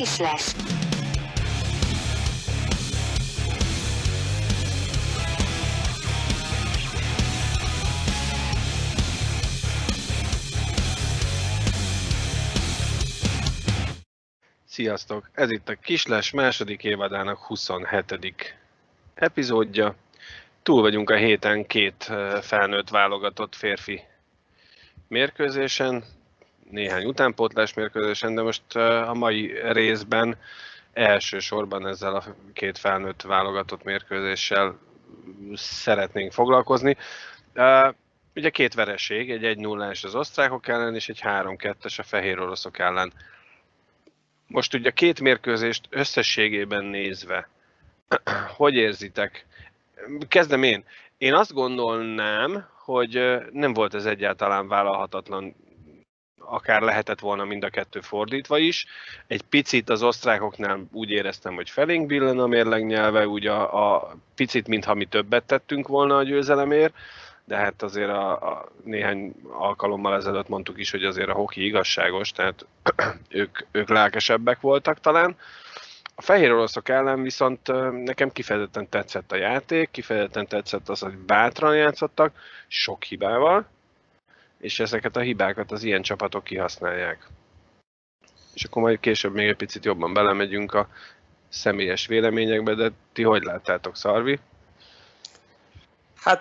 Kis lesz. Sziasztok! Ez itt a Kisles második évadának 27. epizódja. Túl vagyunk a héten két felnőtt válogatott férfi mérkőzésen, néhány utánpótlás mérkőzésen, de most a mai részben elsősorban ezzel a két felnőtt válogatott mérkőzéssel szeretnénk foglalkozni. Ugye két vereség, egy 1 0 az osztrákok ellen, és egy 3-2-es a fehér oroszok ellen. Most ugye a két mérkőzést összességében nézve, hogy érzitek? Kezdem én. Én azt gondolnám, hogy nem volt ez egyáltalán vállalhatatlan, akár lehetett volna mind a kettő fordítva is. Egy picit az osztrákoknál úgy éreztem, hogy felénk billen a mérleg nyelve, úgy a, a picit, mintha mi többet tettünk volna a győzelemért, de hát azért a, a néhány alkalommal ezelőtt mondtuk is, hogy azért a hoki igazságos, tehát ők, ők lelkesebbek voltak talán. A fehér oroszok ellen viszont nekem kifejezetten tetszett a játék, kifejezetten tetszett az, hogy bátran játszottak, sok hibával, és ezeket a hibákat az ilyen csapatok kihasználják. És akkor majd később még egy picit jobban belemegyünk a személyes véleményekbe, de ti hogy láttátok, Szarvi? Hát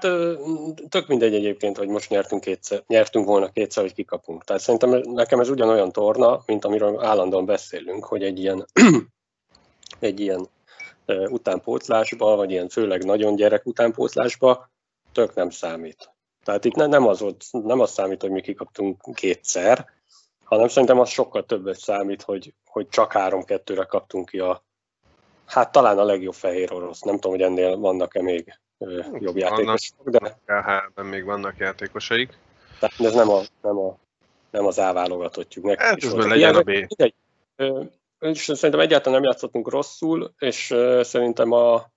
tök mindegy egyébként, hogy most nyertünk, kétszer, nyertünk volna kétszer, hogy kikapunk. Tehát szerintem nekem ez ugyanolyan torna, mint amiről állandóan beszélünk, hogy egy ilyen, egy ilyen utánpótlásba, vagy ilyen főleg nagyon gyerek utánpótlásba tök nem számít. Tehát itt nem az, nem az számít, hogy mi kikaptunk kétszer, hanem szerintem az sokkal többet számít, hogy, hogy csak három-kettőre kaptunk ki a, hát talán a legjobb fehér orosz. Nem tudom, hogy ennél vannak-e még jobb játékosok, de... KHL-ben még vannak játékosaik. Tehát ez nem, a, nem, a, nem az A válogatottjuk. Hát ez legyen a B. Mindegy. És szerintem egyáltalán nem játszottunk rosszul, és szerintem a,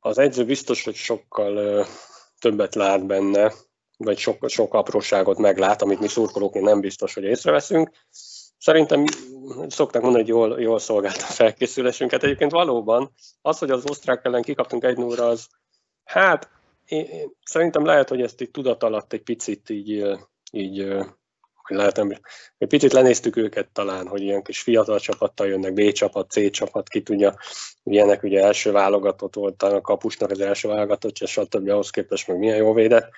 az edző biztos, hogy sokkal többet lát benne, vagy sok, sok apróságot meglát, amit mi szurkolóként nem biztos, hogy észreveszünk. Szerintem szokták mondani, hogy jól, jól szolgált a felkészülésünket. Egyébként valóban az, hogy az osztrák ellen kikaptunk egy 0 az hát én, én, szerintem lehet, hogy ezt így tudat alatt egy picit így, így hogy lehet, egy picit lenéztük őket talán, hogy ilyen kis fiatal csapattal jönnek, B csapat, C csapat, ki tudja, ilyenek ugye első válogatott volt, a kapusnak az első válogatott, és stb. ahhoz képest meg milyen jó védett.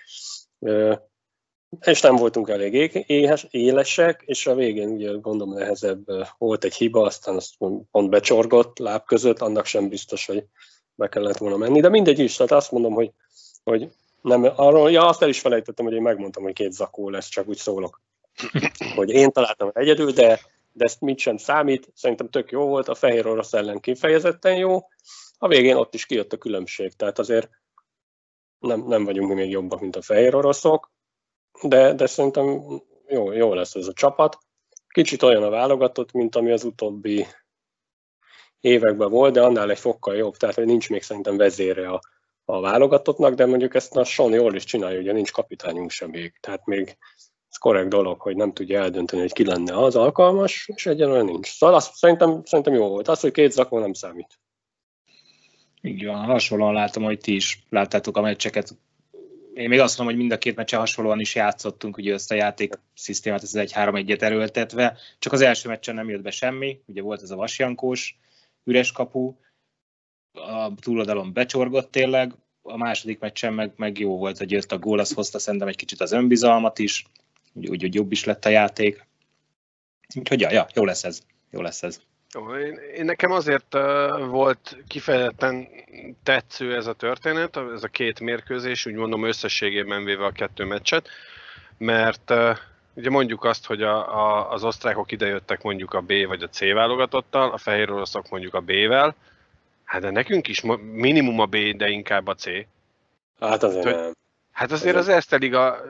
És nem voltunk elég éhes, élesek, és a végén ugye gondolom nehezebb volt egy hiba, aztán azt pont becsorgott láb között, annak sem biztos, hogy be kellett volna menni, de mindegy is, tehát azt mondom, hogy, hogy nem, arról, ja, azt el is felejtettem, hogy én megmondtam, hogy két zakó lesz, csak úgy szólok, hogy én találtam egyedül, de, de ezt mit sem számít, szerintem tök jó volt, a fehér orosz ellen kifejezetten jó, a végén ott is kijött a különbség, tehát azért nem, nem vagyunk még jobbak, mint a fehér oroszok, de, de szerintem jó, jó lesz ez a csapat. Kicsit olyan a válogatott, mint ami az utóbbi években volt, de annál egy fokkal jobb, tehát hogy nincs még szerintem vezére a, a válogatottnak, de mondjuk ezt a Son jól is csinálja, ugye nincs kapitányunk sem még, tehát még korrekt dolog, hogy nem tudja eldönteni, hogy ki lenne az alkalmas, és egyenlően nincs. Szóval azt szerintem, szerintem jó volt. Az, hogy két zakó nem számít. Így van, hasonlóan látom, hogy ti is láttátok a meccseket. Én még azt mondom, hogy mind a két meccsen hasonlóan is játszottunk, ugye ezt a játék szisztémát, ez egy 3-1-et erőltetve, csak az első meccsen nem jött be semmi, ugye volt ez a vasjankós üres kapu, a túloldalon becsorgott tényleg, a második meccsen meg, meg jó volt, hogy jött a gól, az hozta szerintem egy kicsit az önbizalmat is, úgy, úgy, úgy jobb is lett a játék. Úgyhogy ja, ja, jó lesz ez. Jó lesz ez. Én, én nekem azért uh, volt kifejezetten tetsző ez a történet, ez a két mérkőzés, úgy mondom összességében véve a kettő meccset, mert uh, ugye mondjuk azt, hogy a, a, az osztrákok idejöttek mondjuk a B vagy a C válogatottal, a fehér oroszok mondjuk a B-vel, hát de nekünk is minimum a B, de inkább a C. Hát azért nem. Hát azért az Erste Liga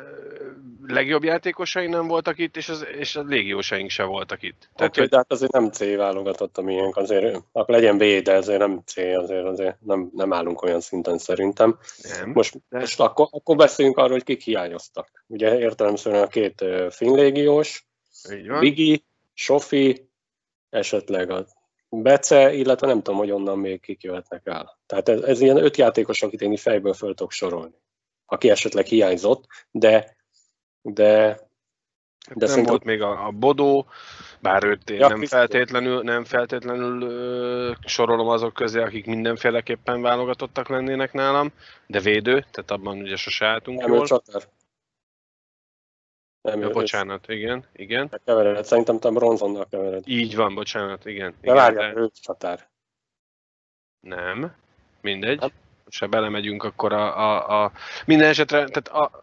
legjobb játékosai nem voltak itt, és, az, és a légiósaink se voltak itt. Tehát, okay, hogy... de hát azért nem C válogatott a miénk, azért akkor legyen B, de azért nem C, azért, azért nem, nem állunk olyan szinten szerintem. Nem. Most, de... most akkor, akkor beszéljünk arról, hogy kik hiányoztak. Ugye értelemszerűen a két finlégiós, Bigi, Sofi, esetleg a Bece, illetve nem tudom, hogy onnan még kik jöhetnek el. Tehát ez, ez ilyen öt játékos, akit én fejből föl tudok sorolni, aki esetleg hiányzott, de, de de nem szerintem... volt még a, a Bodó, bár őt én ja, nem, feltétlenül, nem feltétlenül ö, sorolom azok közé, akik mindenféleképpen válogatottak lennének nálam, de védő, tehát abban ugye sose álltunk nem, jól. Csatár. Nem, ja, bocsánat, igen, igen. Kevered, szerintem te bronzonnal kevered. Így van, bocsánat, igen. De igen, várjál, de... ő csatár. Nem, mindegy. Nem. Se belemegyünk akkor a, a, a... Minden esetre, tehát a,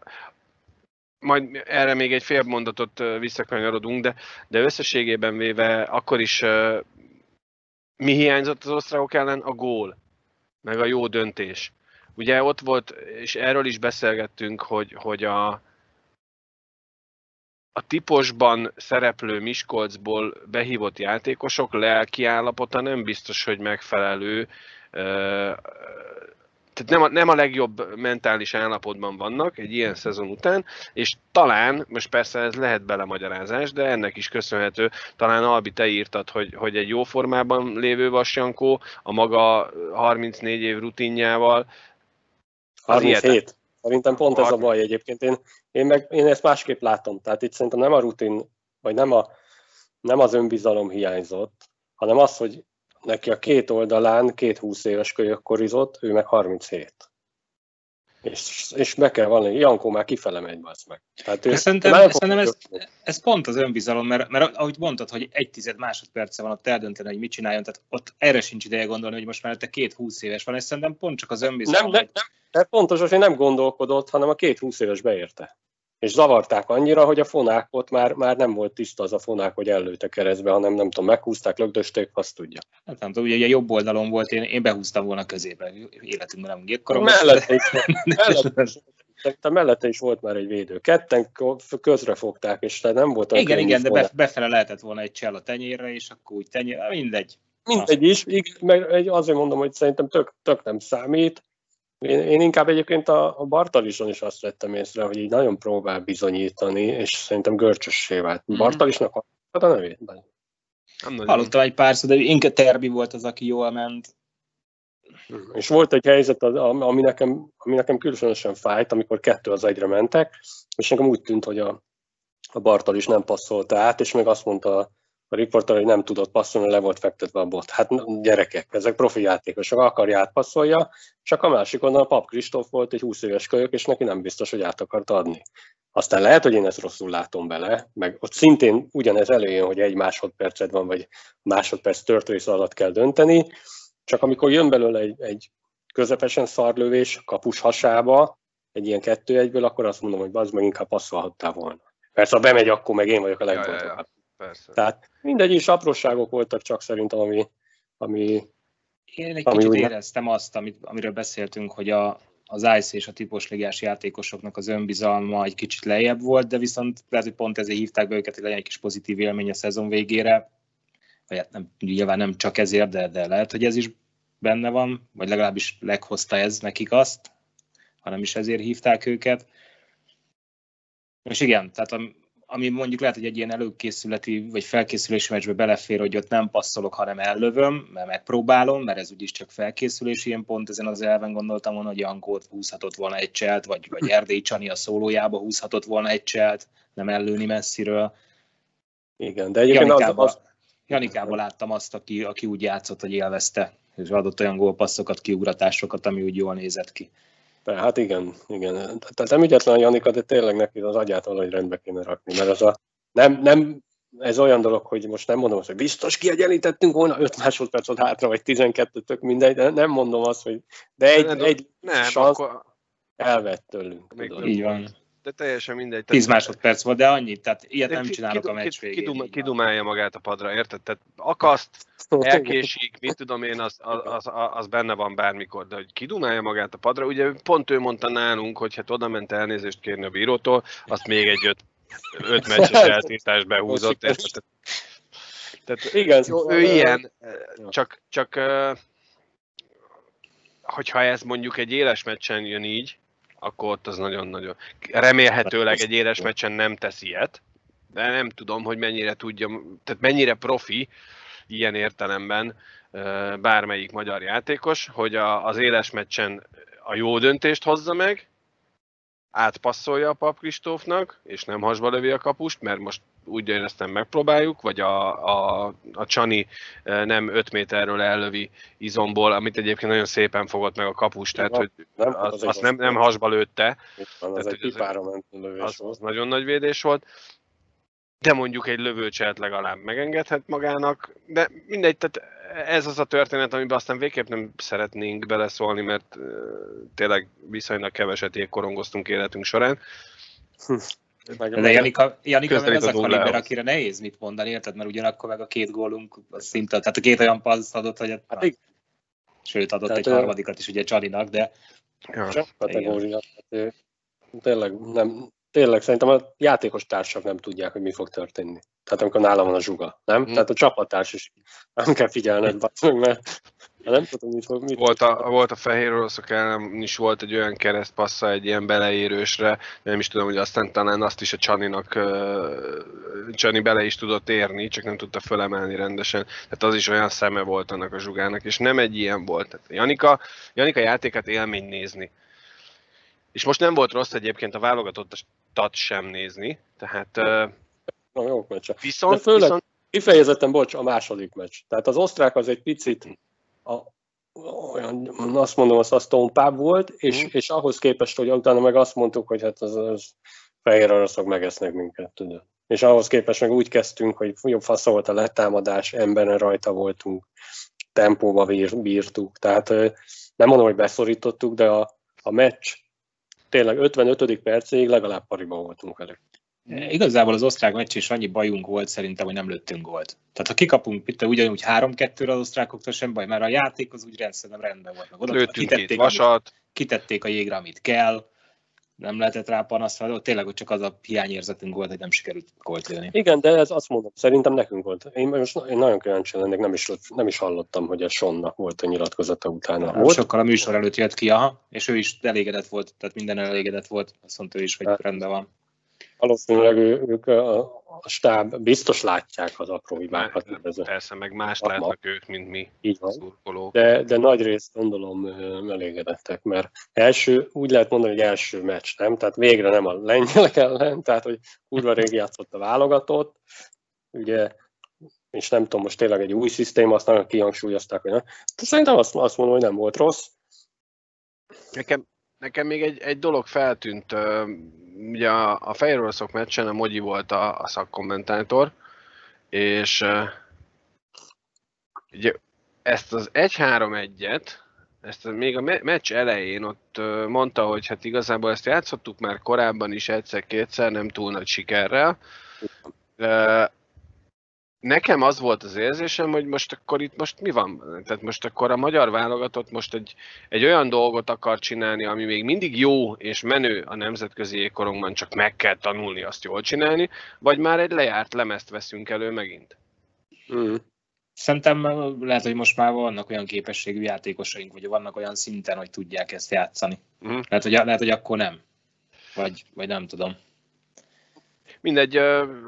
majd erre még egy fél mondatot visszakanyarodunk, de, de összességében véve akkor is mi hiányzott az osztrákok ellen? A gól, meg a jó döntés. Ugye ott volt, és erről is beszélgettünk, hogy, hogy a, a tiposban szereplő Miskolcból behívott játékosok lelki állapota nem biztos, hogy megfelelő tehát nem a, nem a legjobb mentális állapotban vannak egy ilyen szezon után, és talán, most persze ez lehet belemagyarázás, de ennek is köszönhető, talán Albi te írtad, hogy, hogy egy jó formában lévő Vasjankó a maga 34 év rutinjával 37. Ilyet, Szerintem pont ez a baj egyébként. Én, én, meg, én ezt másképp látom. Tehát itt szerintem nem a rutin, vagy nem, a, nem az önbizalom hiányzott, hanem az, hogy neki a két oldalán két 20 éves kölyök korizott, ő meg 37. És, és be kell valami, Jankó már kifele megy, az meg. Tehát ő, szerintem, szerintem ez, ez, pont az önbizalom, mert, mert ahogy mondtad, hogy egy tized másodperce van ott eldönteni, hogy mit csináljon, tehát ott erre sincs ideje gondolni, hogy most már te két 20 éves van, és szerintem pont csak az önbizalom. Nem, nem, nem, pontos, hogy nem gondolkodott, hanem a két 20 éves beérte és zavarták annyira, hogy a fonákot már, már nem volt tiszta az a fonák, hogy ellőtte keresztbe, hanem nem tudom, meghúzták, lögdösték, azt tudja. Hát nem tudom, ugye jobb oldalon volt, én, én behúztam volna közébe, életünkben nem gépkorom. Mellette is, mellette, mellette is volt már egy védő. Ketten közre fogták, és nem volt Igen, igen, de be, befele lehetett volna egy csel a tenyérre, és akkor úgy tenyér, mindegy. Mindegy is, meg azért mondom, hogy szerintem tök, tök nem számít, én, én inkább egyébként a, a Bartalison is azt vettem észre, hogy így nagyon próbál bizonyítani, és szerintem görcsössé vált. Mm-hmm. Bartalisnak a nevét? Hallottam egy párszor, de inkább Terbi volt az, aki jól ment. És volt egy helyzet, ami nekem, ami nekem különösen fájt, amikor kettő az egyre mentek, és nekem úgy tűnt, hogy a, a Bartal is nem passzolta át, és még azt mondta a riporter, hogy nem tudott passzolni, le volt fektetve a bot. Hát gyerekek, ezek profi játékosok, akarja átpasszolja, csak a másik oldalon a Pap Kristóf volt egy 20 éves kölyök, és neki nem biztos, hogy át akart adni. Aztán lehet, hogy én ezt rosszul látom bele, meg ott szintén ugyanez előjön, hogy egy másodperced van, vagy másodperc tört alatt kell dönteni, csak amikor jön belőle egy, egy közepesen szarlövés kapus hasába, egy ilyen kettő egyből, akkor azt mondom, hogy az meg inkább passzolhattál volna. Persze, ha bemegy, akkor meg én vagyok a legfontosabb. Ja, ja, ja. Persze. Tehát mindegy is apróságok voltak csak szerintem, ami... ami Én egy ami kicsit úgy... éreztem azt, amit, amiről beszéltünk, hogy a, az ICE és a típus ligás játékosoknak az önbizalma egy kicsit lejjebb volt, de viszont lehet, hogy pont ezért hívták be őket, hogy legyen egy kis pozitív élmény a szezon végére. Vagy hát nem, nyilván nem csak ezért, de, de lehet, hogy ez is benne van, vagy legalábbis leghozta ez nekik azt, hanem is ezért hívták őket. És igen, tehát a, ami mondjuk lehet, hogy egy ilyen előkészületi vagy felkészülési meccsbe belefér, hogy ott nem passzolok, hanem ellövöm, mert megpróbálom, mert ez úgyis csak felkészülés, ilyen pont ezen az elven gondoltam volna, hogy Jankót húzhatott volna egy cselt, vagy, vagy Erdély Csani a szólójába húzhatott volna egy cselt, nem ellőni messziről. Igen, de egyébként Janikába, az, az... Janikába láttam azt, aki, aki úgy játszott, hogy élvezte, és adott olyan gólpasszokat, kiugratásokat, ami úgy jól nézett ki. Hát igen, igen. Tehát nem ügyetlen a Janika, de tényleg neki az agyát valahogy rendbe kéne rakni, mert az a, nem, nem, ez olyan dolog, hogy most nem mondom azt, hogy biztos kiegyenlítettünk volna 5 másodpercet hátra, vagy 12, tök mindegy, de nem mondom azt, hogy de egy, nem, egy nem, sansz akkor... elvett tőlünk. Így van de teljesen mindegy. 10 másodperc volt, de annyit, tehát ilyet nem csinálok a meccs végén. Kidum, kidumálja magát a padra, érted? Tehát akaszt, elkésik, mit tudom én, az, az, az, az benne van bármikor, de hogy kidumálja magát a padra, ugye pont ő mondta nálunk, hogy hát oda ment elnézést kérni a bírótól, azt még egy öt, öt meccses eltiltást behúzott, érted? Tehát Igen, ő ilyen, csak, csak hogyha ez mondjuk egy éles meccsen jön így, akkor ott az nagyon-nagyon... Remélhetőleg egy éres meccsen nem tesz ilyet, de nem tudom, hogy mennyire tudja, tehát mennyire profi, ilyen értelemben bármelyik magyar játékos, hogy a, az éles meccsen a jó döntést hozza meg, átpasszolja a Pap Kristófnak, és nem hasba lövi a kapust, mert most úgy éreztem megpróbáljuk, vagy a, a, a Csani nem 5 méterről ellövi izomból, amit egyébként nagyon szépen fogott meg a kapust, tehát hogy nem, az, az azt nem, nem hasba lőtte. Van, az egy pipára ment lövés az, volt. Az nagyon nagy védés volt de mondjuk egy lövőcselt legalább megengedhet magának, de mindegy, tehát ez az a történet, amiben aztán végképp nem szeretnénk beleszólni, mert tényleg viszonylag keveset jégkorongoztunk életünk során. De Janika, Janika meg az a kaliber, akire nehéz mit mondani, érted? Mert ugyanakkor meg a két gólunk szinte, tehát a két olyan passz adott, hogy hát, na, sőt adott tehát egy harmadikat is ugye Csaninak, de ja. Csak kategória. Tényleg nem, tényleg szerintem a játékos társak nem tudják, hogy mi fog történni. Tehát amikor nálam van a zsuga, nem? Hmm. Tehát a csapattárs is nem kell figyelned, mert nem tudom, mit. Mit volt, a, volt a fehér oroszok ellen is volt egy olyan keresztpassza egy ilyen beleérősre, nem is tudom, hogy aztán talán azt is a Csaninak, Csani bele is tudott érni, csak nem tudta fölemelni rendesen. Tehát az is olyan szeme volt annak a zsugának, és nem egy ilyen volt. Tehát Janika, Janika játékát élmény nézni. És most nem volt rossz egyébként a válogatottat sem nézni, tehát... Na, jó. Viszont, De főleg, viszont... kifejezetten, bocs, a második meccs. Tehát az osztrák az egy picit a, olyan, azt mondom, az, az tompább volt, és, mm. és ahhoz képest, hogy utána meg azt mondtuk, hogy hát az, az fehér oroszok megesznek minket, tudod. És ahhoz képest meg úgy kezdtünk, hogy jobb fasz volt a letámadás, emberen rajta voltunk, tempóba bírtuk. Tehát nem mondom, hogy beszorítottuk, de a, a meccs tényleg 55. percig legalább pariba voltunk velük. Igazából az osztrák meccs is annyi bajunk volt szerintem, hogy nem lőttünk gólt. Tehát ha kikapunk itt ugyanúgy 3-2-re az osztrákoktól sem baj, mert a játék az úgy rendszerűen rendben volt. Meg oda, Lőttünk kitették, vasat. Amit, kitették a jégre, amit kell, nem lehetett rá panaszolni, tényleg hogy csak az a hiányérzetünk volt, hogy nem sikerült gólt lőni. Igen, de ez azt mondom, szerintem nekünk volt. Én most én nagyon kíváncsi lennék, nem is, nem is hallottam, hogy a Sonnak volt a nyilatkozata utána. Nem, volt? Sokkal a műsor előtt jött ki, aha, és ő is elégedett volt, tehát minden elégedett volt, azt mondta ő is, hogy hát, rendben van valószínűleg ő, ők a, a stáb biztos látják az apró hibákat. Persze, meg más látnak ők, mint mi Így van. szurkolók. De, de nagy részt gondolom elégedettek, mert első, úgy lehet mondani, hogy első meccs, nem? Tehát végre nem a lengyelek ellen, tehát hogy kurva rég játszott a válogatott, ugye és nem tudom, most tényleg egy új szisztém, azt nagyon kihangsúlyozták, hogy nem. De szerintem azt, azt mondom, hogy nem volt rossz. Nekem, nekem még egy, egy dolog feltűnt ugye a, a Fehér Oroszok meccsen a Mogyi volt a, a szakkommentátor, és ugye ezt az 1-3-1-et, ezt még a meccs elején ott mondta, hogy hát igazából ezt játszottuk már korábban is egyszer-kétszer, nem túl nagy sikerrel. Nekem az volt az érzésem, hogy most akkor itt most mi van? Tehát most akkor a magyar válogatott most egy, egy olyan dolgot akar csinálni, ami még mindig jó és menő a nemzetközi ékorongban, csak meg kell tanulni azt jól csinálni, vagy már egy lejárt lemezt veszünk elő megint? Mm. Szerintem lehet, hogy most már vannak olyan képességű játékosaink, vagy vannak olyan szinten, hogy tudják ezt játszani. Mm. Lehet, hogy, lehet, hogy akkor nem. Vagy, vagy nem tudom. Mindegy,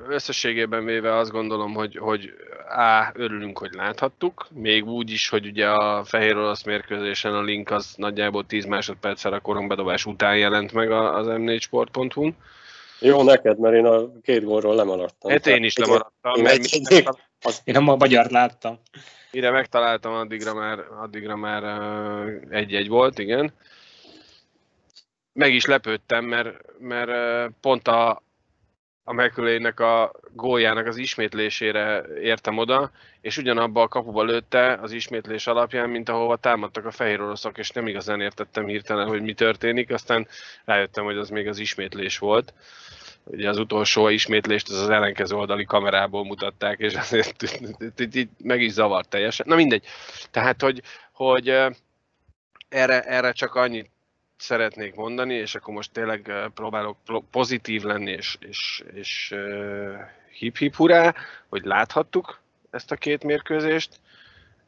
összességében véve azt gondolom, hogy, hogy A, örülünk, hogy láthattuk, még úgy is, hogy ugye a fehér orosz mérkőzésen a link az nagyjából 10 másodperccel a korongbedobás után jelent meg az m4sport.hu. Jó neked, mert én a két gólról lemaradtam. Hát én is lemaradtam. Én, egy, az... én nem a magyart láttam. Mire megtaláltam, addigra már, addigra már egy-egy volt, igen. Meg is lepődtem, mert, mert pont a, a McCulley-nek a góljának az ismétlésére értem oda, és ugyanabba a kapuba lőtte az ismétlés alapján, mint ahova támadtak a fehér oroszok, és nem igazán értettem hirtelen, hogy mi történik, aztán rájöttem, hogy az még az ismétlés volt. Ugye az utolsó ismétlést az, az ellenkező oldali kamerából mutatták, és azért meg is zavart teljesen. Na mindegy. Tehát, hogy, hogy erre, erre csak annyit szeretnék mondani, és akkor most tényleg próbálok pozitív lenni, és, és, és hip-hip hurrá, hogy láthattuk ezt a két mérkőzést,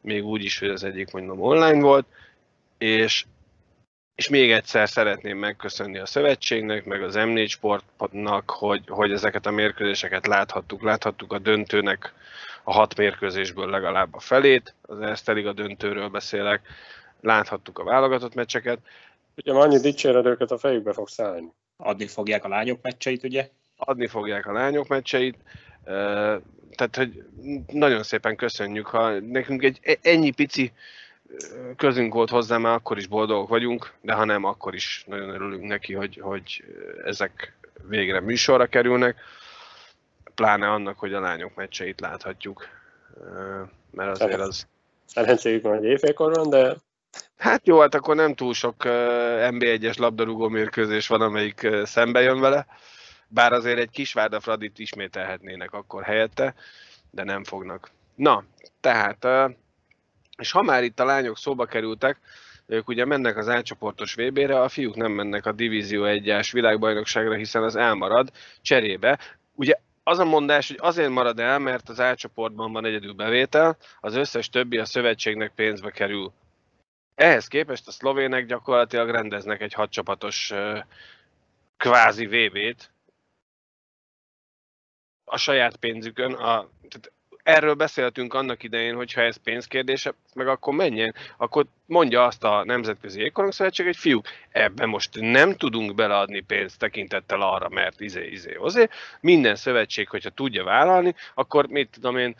még úgy is, hogy az egyik mondom online volt, és és még egyszer szeretném megköszönni a szövetségnek, meg az M4 Sportnak, hogy, hogy ezeket a mérkőzéseket láthattuk. Láthattuk a döntőnek a hat mérkőzésből legalább a felét, az a döntőről beszélek, láthattuk a válogatott meccseket. Ugye annyi dicséredőket a fejükbe fog szállni. Adni fogják a lányok meccseit, ugye? Adni fogják a lányok meccseit. Tehát, hogy nagyon szépen köszönjük, ha nekünk egy e-, ennyi pici közünk volt hozzá, már akkor is boldogok vagyunk, de ha nem, akkor is nagyon örülünk neki, hogy, hogy ezek végre műsorra kerülnek, pláne annak, hogy a lányok meccseit láthatjuk, mert azért az... Szerencséjük van, hogy éjfélkor van, de... Hát jó, hát akkor nem túl sok NB1-es labdarúgó mérkőzés van, amelyik szembe jön vele, bár azért egy Kisvárda Fradit ismételhetnének akkor helyette, de nem fognak. Na, tehát és ha már itt a lányok szóba kerültek, ők ugye mennek az átcsoportos VB-re, a fiúk nem mennek a Divízió 1-es világbajnokságra, hiszen az elmarad cserébe. Ugye az a mondás, hogy azért marad el, mert az átcsoportban van egyedül bevétel, az összes többi a szövetségnek pénzbe kerül. Ehhez képest a szlovének gyakorlatilag rendeznek egy hatcsapatos kvázi VB-t a saját pénzükön, a, tehát erről beszéltünk annak idején, hogy ha ez pénzkérdése, meg akkor menjen, akkor mondja azt a Nemzetközi Ékorong Szövetség, hogy fiúk, ebben most nem tudunk beleadni pénzt tekintettel arra, mert izé, izé, azért. Minden szövetség, hogyha tudja vállalni, akkor mit tudom én,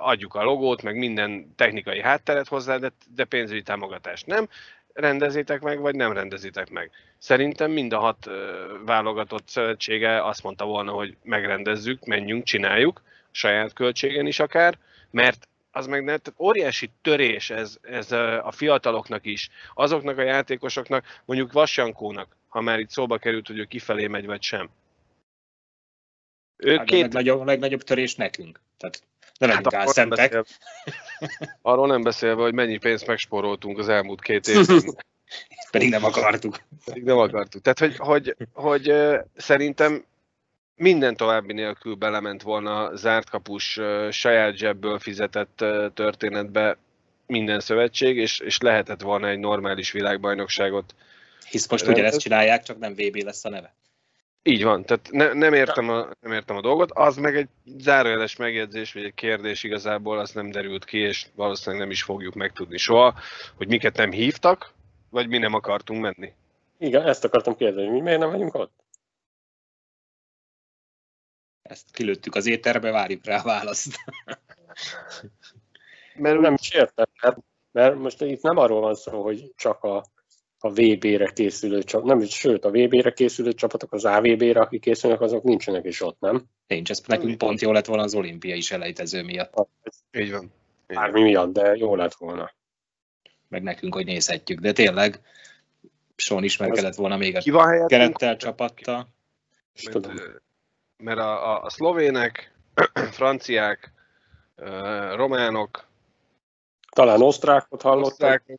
adjuk a logót, meg minden technikai hátteret hozzá, de, de pénzügyi támogatást nem rendezitek meg, vagy nem rendezitek meg. Szerintem mind a hat válogatott szövetsége azt mondta volna, hogy megrendezzük, menjünk, csináljuk, saját költségen is akár, mert az meg nem, óriási törés ez, ez a fiataloknak is, azoknak a játékosoknak, mondjuk Vasjankónak, ha már itt szóba került, hogy ő kifelé megy, vagy sem. Ő hát két... a, legnagyobb, a legnagyobb törés nekünk. Tehát ne legyünk hát álszentek. Nem arról nem beszélve, hogy mennyi pénzt megspóroltunk az elmúlt két évben. Pedig nem akartuk. Pedig nem akartuk. Tehát, hogy, hogy, hogy szerintem minden további nélkül belement volna zárt kapus, saját zsebből fizetett történetbe minden szövetség, és, és lehetett volna egy normális világbajnokságot. Hisz most ugyanezt csinálják, csak nem VB lesz a neve. Így van, tehát ne, nem, értem a, nem értem a dolgot. Az meg egy zárójeles megjegyzés, vagy egy kérdés igazából, az nem derült ki, és valószínűleg nem is fogjuk megtudni soha, hogy miket nem hívtak, vagy mi nem akartunk menni. Igen, ezt akartam kérdezni, mi miért nem vagyunk ott? Ezt kilőttük az éterbe, várjuk rá a választ. mert nem is értem, mert, mert most itt nem arról van szó, hogy csak a, a VB-re készülő csapatok, nem, sőt, a VB-re készülő csapatok, az AVB-re, akik készülnek, azok nincsenek is ott, nem? Nincs, ez nekünk pont jó lett volna az olimpiai selejtező miatt. Így van. Bármi miatt, de jó lett volna. Meg nekünk, hogy nézhetjük, de tényleg Son ismerkedett volna még a kerettel csapattal. Tudom mert a, a, a szlovének, franciák, románok, talán osztrákot hallottak. Osztrák.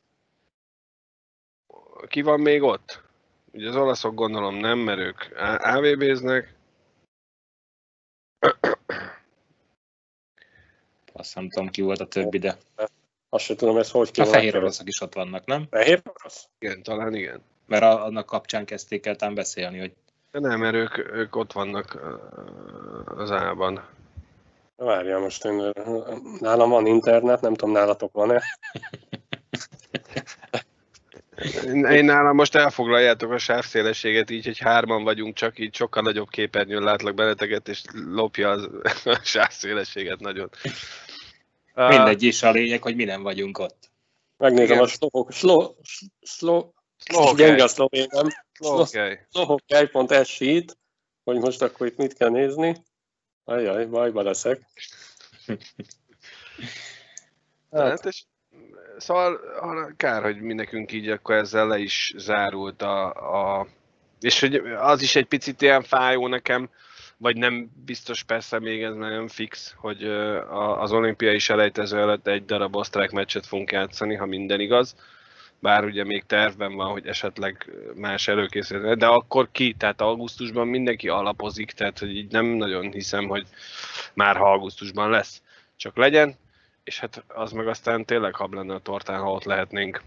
Ki van még ott? Ugye az olaszok gondolom nem, mert ők AVB-znek. Azt nem tudom, ki volt a többi, de... Azt sem tudom, ez hogy ki A fehér oroszok is ott vannak, nem? Fehér orosz? Igen, talán igen. Mert annak kapcsán kezdték el beszélni, hogy nem, mert ők, ők ott vannak az ában. Várja, most én, nálam van internet, nem tudom, nálatok van-e? Én nálam most elfoglaljátok a sávszélességet, így, hogy hárman vagyunk, csak így sokkal nagyobb képernyőn látlak benneteket, és lopja az, a sávszélességet nagyon. Mindegy is a lényeg, hogy mi nem vagyunk ott. Megnézem Igen. a szló, szló, szló, szló, gyenge a szlovénem. Szlohokai.es sheet, hogy most akkor itt mit kell nézni. Ajaj, bajba leszek. Hát, és szóval kár, hogy mi nekünk így akkor ezzel le is zárult a, a és hogy az is egy picit ilyen fájó nekem, vagy nem biztos persze még ez nagyon fix, hogy az olimpiai selejtező előtt egy darab osztrák meccset fogunk játszani, ha minden igaz bár ugye még tervben van, hogy esetleg más előkészítene, de akkor ki, tehát augusztusban mindenki alapozik, tehát hogy így nem nagyon hiszem, hogy már ha augusztusban lesz, csak legyen, és hát az meg aztán tényleg hab lenne a tortán, ha ott lehetnénk.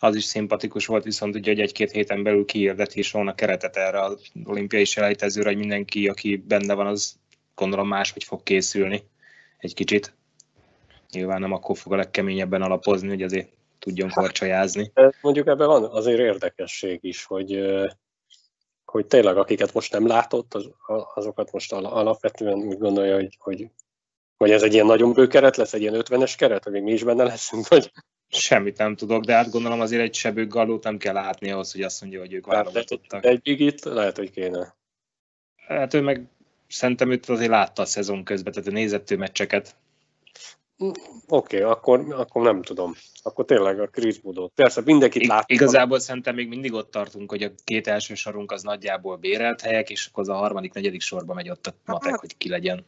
az is szimpatikus volt, viszont ugye, hogy egy-két héten belül kiirdetés volna keretet erre az olimpiai selejtezőre, hogy mindenki, aki benne van, az gondolom máshogy fog készülni egy kicsit. Nyilván nem akkor fog a legkeményebben alapozni, hogy azért tudjon korcsajázni. Mondjuk ebben van azért érdekesség is, hogy, hogy tényleg akiket most nem látott, az, azokat most alapvetően úgy gondolja, hogy, hogy vagy ez egy ilyen nagyon bő keret lesz, egy ilyen 50-es keret, hogy még mi is benne leszünk, vagy... Semmit nem tudok, de hát gondolom azért egy sebő galót nem kell látni ahhoz, hogy azt mondja, hogy ők válogatottak. Egy bigit lehet, hogy kéne. Hát ő meg szerintem őt azért látta a szezon közben, tehát nézett ő meccseket. Oké, okay, akkor, akkor nem tudom. Akkor tényleg a Chris Budot. Persze mindenkit láttuk. Igazából szerintem még mindig ott tartunk, hogy a két első sorunk az nagyjából bérelt helyek, és akkor az a harmadik, negyedik sorba megy ott a matek, hát, hogy ki legyen.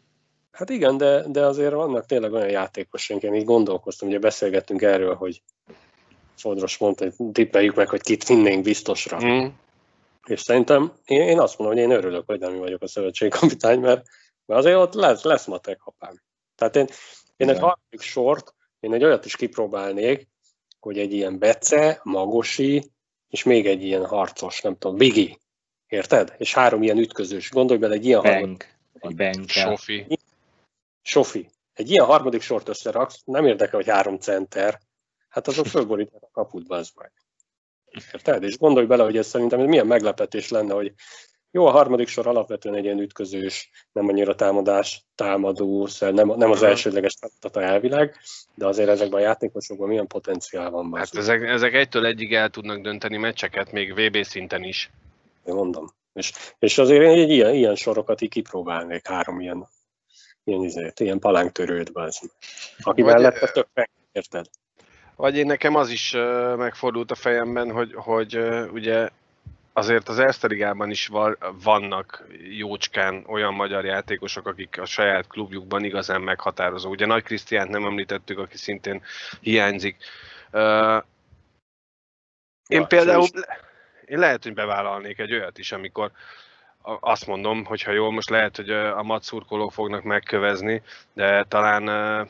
Hát igen, de, de azért vannak tényleg olyan játékosunk, én így gondolkoztam, ugye beszélgettünk erről, hogy Fodros mondta, hogy tippeljük meg, hogy kit vinnénk biztosra. Mm. És szerintem én, én azt mondom, hogy én örülök, hogy nem vagyok a szövetségkapitány, mert, mert azért ott lesz, lesz matek apám. Tehát én, én egy harmadik sort, én egy olyat is kipróbálnék, hogy egy ilyen Bece, Magosi, és még egy ilyen harcos, nem tudom, Bigi. Érted? És három ilyen ütközős. Gondolj bele egy ilyen Bank. Egy bank. Sofi. Sofi. Egy ilyen harmadik sort összeraksz, nem érdekel, hogy három center, hát azok fölborítják a kaput, az meg. Érted? És gondolj bele, hogy ez szerintem milyen meglepetés lenne, hogy jó, a harmadik sor alapvetően egy ilyen ütközős, nem annyira támadás, támadó, szóval nem, nem az elsődleges feladata elvileg, de azért ezekben a játékosokban milyen potenciál van már. Hát ezek, ezek egytől egyig el tudnak dönteni meccseket, még VB szinten is. Én mondom. És, és azért én egy ilyen, ilyen sorokat így kipróbálnék, három ilyen, ilyen, izét, ilyen palánktörőt, aki Vagy, mellett a tök érted? Vagy én nekem az is megfordult a fejemben, hogy, hogy ugye azért az Erste is vannak jócskán olyan magyar játékosok, akik a saját klubjukban igazán meghatározó. Ugye Nagy Krisztiánt nem említettük, aki szintén hiányzik. Uh, én ja, például, én lehet, hogy bevállalnék egy olyat is, amikor azt mondom, hogy ha jól, most lehet, hogy a matszurkolók fognak megkövezni, de talán uh,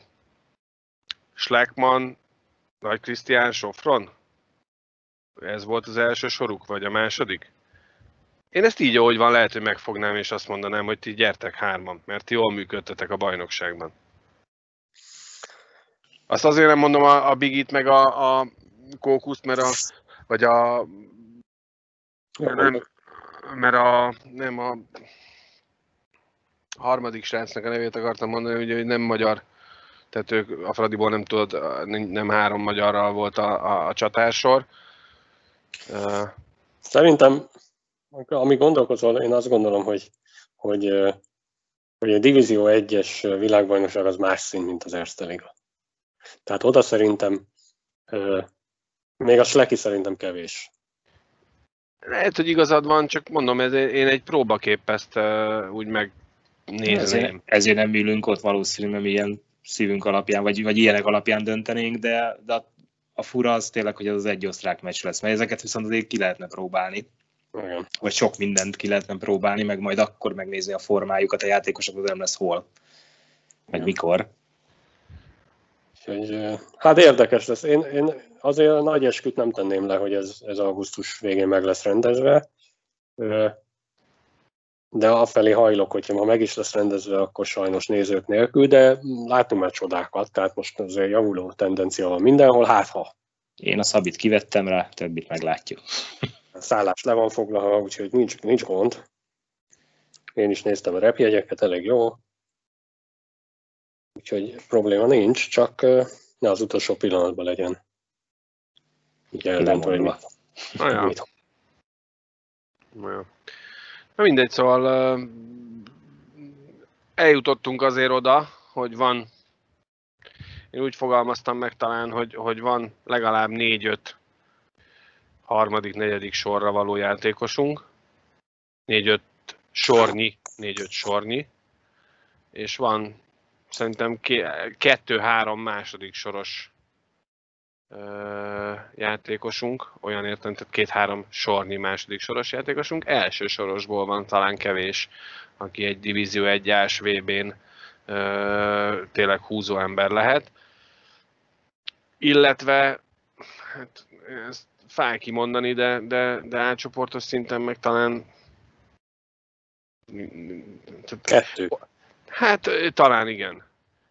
Schleckman, Nagy Krisztián, Sofron? Ez volt az első soruk, vagy a második? Én ezt így, ahogy van, lehet, hogy megfognám, és azt mondanám, hogy ti gyertek hárman, mert ti jól működtetek a bajnokságban. Azt azért nem mondom a, a Bigit, meg a, a Kókuszt, mert a, vagy a, nem, mert a, nem a harmadik srácnak a nevét akartam mondani, ugye, hogy nem magyar, tehát ők a Fradiból nem tudod, nem három magyarral volt a, a, a csatársor, Szerintem, ami gondolkozol, én azt gondolom, hogy, hogy, hogy a Divízió 1-es világbajnokság az más szint, mint az Erste Liga. Tehát oda szerintem még a Sleki szerintem kevés. Lehet, hogy igazad van, csak mondom, ez, én egy próbakép ezt úgy megnézném. Ezért, ezért nem ülünk ott valószínűleg, mert ilyen szívünk alapján, vagy, vagy ilyenek alapján döntenénk, de, de a fura az tényleg, hogy az az egy osztrák meccs lesz, mert ezeket viszont azért ki lehetne próbálni. Igen. Vagy sok mindent ki lehetne próbálni, meg majd akkor megnézni a formájukat, a játékosok nem lesz hol. Meg Igen. mikor. Úgyhogy, hát érdekes lesz. Én, én azért nagy esküt nem tenném le, hogy ez, ez augusztus végén meg lesz rendezve. De afelé hajlok, hogyha ma meg is lesz rendezve, akkor sajnos nézők nélkül, de látunk már csodákat, tehát most azért javuló tendencia van mindenhol, hát ha. Én a Szabit kivettem rá, többit meglátjuk. A szállás le van foglalva, úgyhogy nincs, nincs gond. Én is néztem a repjegyeket, elég jó. Úgyhogy probléma nincs, csak ne az utolsó pillanatban legyen. Így eldöntve, hogy mit. mit. Na mindegy, szóval eljutottunk azért oda, hogy van, én úgy fogalmaztam meg talán, hogy, hogy van legalább négy-öt harmadik, negyedik sorra való játékosunk, négy-öt sornyi, négy-öt sornyi, és van szerintem kettő-három második soros játékosunk, olyan értem, tehát két-három sornyi második soros játékosunk, első sorosból van talán kevés, aki egy Divízió 1-ás VB-n tényleg húzó ember lehet. Illetve hát ezt fáj kimondani, de, de, de átcsoportos szinten meg talán... Kettő. Hát talán igen.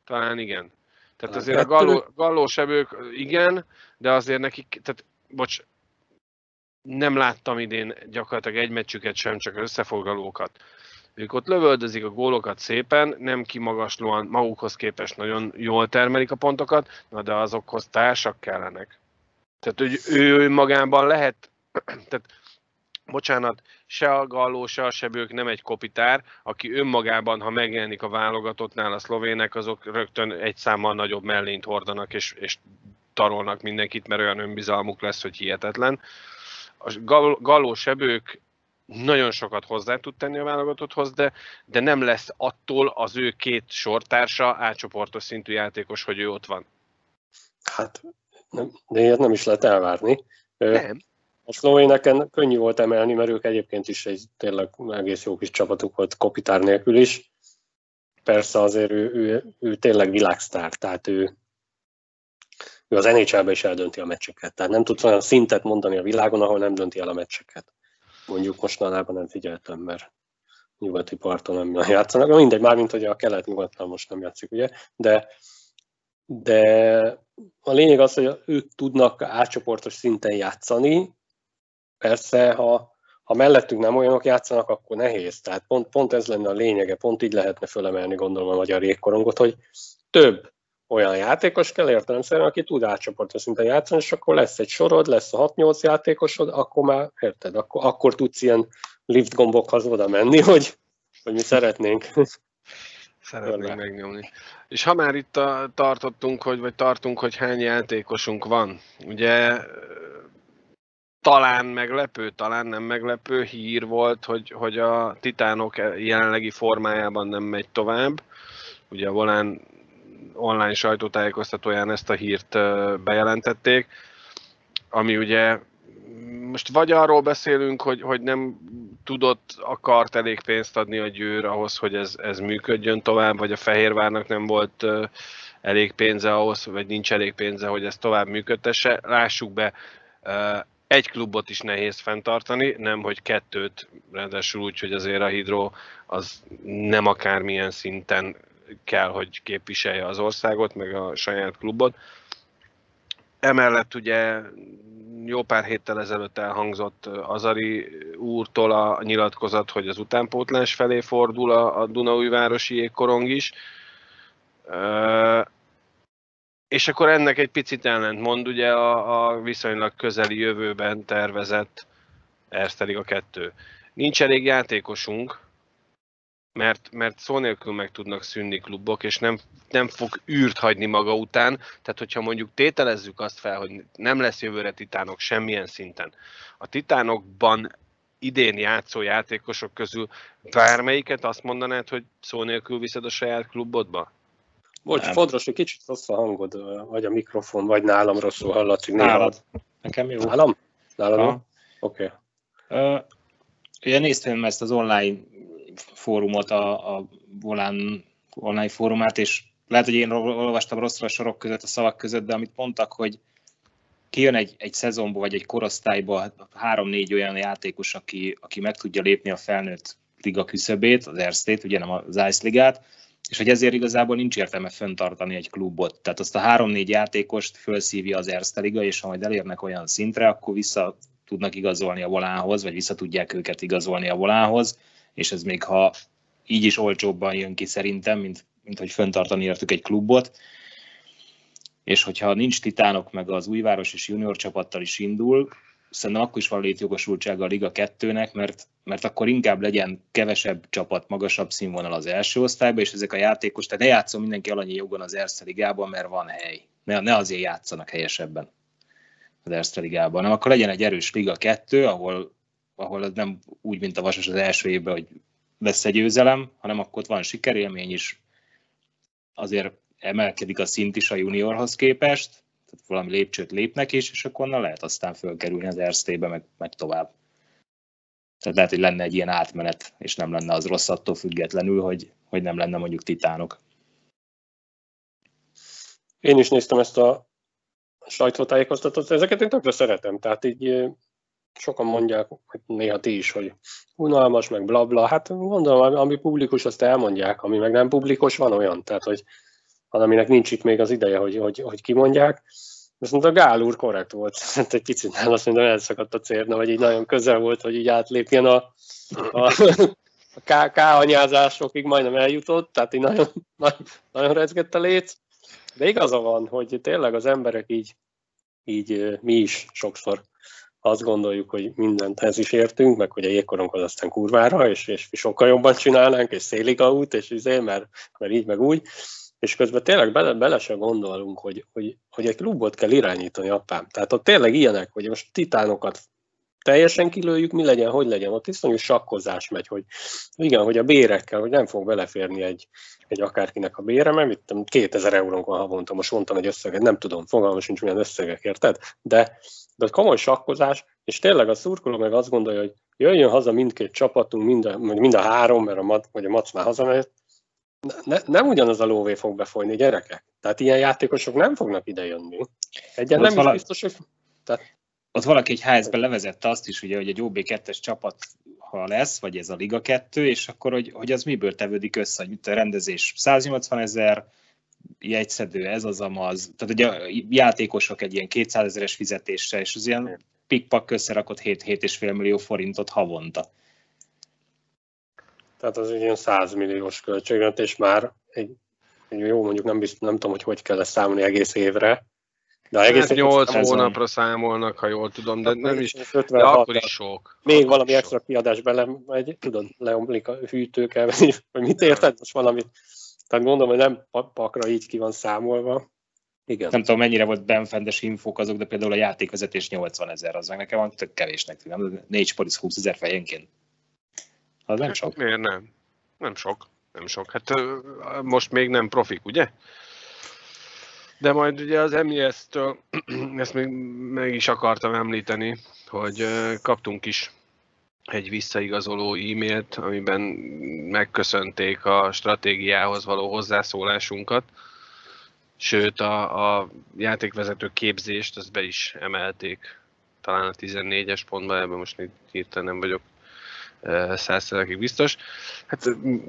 Talán igen. Tehát azért a galló, gallósebők igen, de azért nekik, tehát bocs, nem láttam idén gyakorlatilag egy meccsüket sem, csak összefoglalókat. Ők ott lövöldözik a gólokat szépen, nem kimagaslóan, magukhoz képest nagyon jól termelik a pontokat, na de azokhoz társak kellenek. Tehát, hogy ő magában lehet, tehát bocsánat, se a Galló, se a Sebők nem egy kopitár, aki önmagában, ha megjelenik a válogatottnál a szlovének, azok rögtön egy számmal nagyobb mellényt hordanak, és, és tarolnak mindenkit, mert olyan önbizalmuk lesz, hogy hihetetlen. A Galló Sebők nagyon sokat hozzá tud tenni a válogatotthoz, de, de nem lesz attól az ő két sortársa átcsoportos szintű játékos, hogy ő ott van. Hát, nem, de ilyet nem is lehet elvárni. Nem. A szlovéneken könnyű volt emelni, mert ők egyébként is egy tényleg egész jó kis csapatuk volt kopitár nélkül is. Persze azért ő, ő, ő tényleg világsztár, tehát ő, ő az nhl is eldönti a meccseket. Tehát nem tudsz olyan szintet mondani a világon, ahol nem dönti el a meccseket. Mondjuk mostanában nem figyeltem, mert nyugati parton nem játszanak. Mindegy, mármint hogy a kelet-nyugatnál most nem játszik, ugye? De, de a lényeg az, hogy ők tudnak átcsoportos szinten játszani, Persze, ha, ha mellettünk nem olyanok játszanak, akkor nehéz. Tehát pont, pont ez lenne a lényege, pont így lehetne fölemelni gondolom a magyar jégkorongot, hogy több olyan játékos kell értelemszerűen, aki tud átcsoportos szinten játszani, és akkor lesz egy sorod, lesz a 6-8 játékosod, akkor már, érted, akkor, akkor tudsz ilyen lift gombokhoz oda menni, hogy, hogy mi szeretnénk. Szeretnénk megnyomni. És ha már itt a, tartottunk, hogy, vagy tartunk, hogy hány játékosunk van, ugye talán meglepő, talán nem meglepő hír volt, hogy, hogy a Titánok jelenlegi formájában nem megy tovább. Ugye a Volán online sajtótájékoztatóján ezt a hírt bejelentették, ami ugye most vagy arról beszélünk, hogy, hogy nem tudott, akart elég pénzt adni a győr ahhoz, hogy ez, ez működjön tovább, vagy a Fehérvárnak nem volt elég pénze ahhoz, vagy nincs elég pénze, hogy ez tovább működtesse. Lássuk be, egy klubot is nehéz fenntartani, nem hogy kettőt, ráadásul úgy, hogy azért a Hidro az nem akármilyen szinten kell, hogy képviselje az országot, meg a saját klubot. Emellett ugye jó pár héttel ezelőtt elhangzott Azari úrtól a nyilatkozat, hogy az utánpótlás felé fordul a, a Dunaújvárosi jégkorong is. És akkor ennek egy picit ellentmond ugye a, a viszonylag közeli jövőben tervezett Erste Liga 2. Nincs elég játékosunk, mert, mert szó nélkül meg tudnak szűnni klubok, és nem, nem fog űrt hagyni maga után. Tehát, hogyha mondjuk tételezzük azt fel, hogy nem lesz jövőre titánok semmilyen szinten. A titánokban idén játszó játékosok közül bármelyiket azt mondanád, hogy szó nélkül viszed a saját klubodba? Bocs, nem. Fodros, egy kicsit rossz a hangod, vagy a mikrofon, vagy nálam rosszul hallatszik. Nálad. Nekem jó. Nálam? Nálad Oké. Okay. Uh, ugye néztem ezt az online fórumot, a, a Volán online fórumát, és lehet, hogy én olvastam rosszra a sorok között, a szavak között, de amit mondtak, hogy kijön egy, egy szezonba, vagy egy korosztályba három-négy olyan játékos, aki, aki meg tudja lépni a felnőtt liga küszöbét, az Erztét, ugye nem az Ice Ligát, és hogy ezért igazából nincs értelme föntartani egy klubot. Tehát azt a három-négy játékost felszívja az Erste Liga, és ha majd elérnek olyan szintre, akkor vissza tudnak igazolni a volánhoz, vagy vissza tudják őket igazolni a volánhoz, és ez még ha így is olcsóbban jön ki szerintem, mint, mint hogy föntartani értük egy klubot. És hogyha nincs titánok, meg az újváros és junior csapattal is indul, szerintem akkor is van létjogosultsága a Liga 2-nek, mert, mert akkor inkább legyen kevesebb csapat, magasabb színvonal az első osztályban, és ezek a játékos, tehát ne játszom mindenki alanyi jogon az Erste Ligában, mert van hely. Ne, ne azért játszanak helyesebben az Erste Ligában, hanem akkor legyen egy erős Liga 2, ahol, ahol az nem úgy, mint a Vasas az első évben, hogy lesz egy győzelem, hanem akkor ott van sikerélmény is, azért emelkedik a szint is a juniorhoz képest, tehát valami lépcsőt lépnek is, és akkor onnan lehet aztán fölkerülni az Erztébe, meg, meg tovább. Tehát lehet, hogy lenne egy ilyen átmenet, és nem lenne az rossz attól függetlenül, hogy, hogy nem lenne mondjuk titánok. Én is néztem ezt a sajtótájékoztatót, ezeket én tökre szeretem, tehát így sokan mondják, hogy néha ti is, hogy unalmas, meg blabla, bla. hát gondolom, ami publikus, azt elmondják, ami meg nem publikus, van olyan, tehát hogy van, aminek nincs itt még az ideje, hogy, hogy, hogy kimondják. Viszont a Gál úr korrekt volt, hát egy picit nem azt mondom, elszakadt a cérna, vagy így nagyon közel volt, hogy így átlépjen a, a, a K, K anyázásokig majdnem eljutott, tehát így nagyon, nagyon, nagyon rezgett a léc. De igaza van, hogy tényleg az emberek így, így mi is sokszor azt gondoljuk, hogy mindenthez is értünk, meg hogy a jégkorunkhoz aztán kurvára, és, és sokkal jobban csinálnánk, és széliga út, és izé, mert, mert így, meg úgy. És közben tényleg bele, bele se gondolunk, hogy, hogy, hogy egy klubot kell irányítani apám. Tehát ott tényleg ilyenek, hogy most titánokat teljesen kilőjük, mi legyen, hogy legyen. Ott iszonyú sakkozás megy, hogy igen, hogy a bérekkel, hogy nem fog beleférni egy, egy akárkinek a bére, mert mit 2000 eurónk van havonta, most mondtam egy összeget, nem tudom, fogalmam sincs milyen összegek, érted? De, de komoly sakkozás, és tényleg a szurkoló meg azt gondolja, hogy jöjjön haza mindkét csapatunk, mind a, mind a három, mert a, mat, vagy a Mac már hazamegy, ne, nem ugyanaz a lóvé fog befolyni, gyerekek. Tehát ilyen játékosok nem fognak idejönni. Egyen nem vala... is biztos, hogy... Tehát... Ott valaki egy hs levezette azt is, ugye, hogy egy OB2-es csapat ha lesz, vagy ez a Liga 2, és akkor, hogy, hogy az miből tevődik össze, hogy a rendezés 180 ezer, jegyszedő, ez az amaz, tehát ugye a játékosok egy ilyen 200 ezeres fizetéssel, és az ilyen pikpak összerakott 7-7,5 millió forintot havonta. Tehát az egy ilyen 100 milliós költségvetés már egy, egy jó, mondjuk nem, bizt, nem tudom, hogy hogy kell ezt számolni egész évre, de egész hát 8 hónapra számolnak, ha jól tudom, de nem is, 56, de akkor is sok. Még akkor valami extra sok. kiadás bele megy, tudod, leomlik a hűtőkkel, vagy mit érted? Most valamit. Tehát gondolom, hogy nem pakra így ki van számolva. Igen. Nem tudom, mennyire volt benfendes infók azok, de például a játékvezetés 80 ezer, az meg nekem van tök kevésnek tűnik. Négy sporisz 20 ezer fejenként. Az nem sok. Miért nem? Nem sok. Nem sok. Hát most még nem profik, ugye? De majd ugye az MES-től, ezt még meg is akartam említeni, hogy kaptunk is egy visszaigazoló e-mailt, amiben megköszönték a stratégiához való hozzászólásunkat, sőt a, a játékvezető képzést azt be is emelték, talán a 14-es pontban, ebben most hirtelen nem vagyok százszerekig biztos. Hát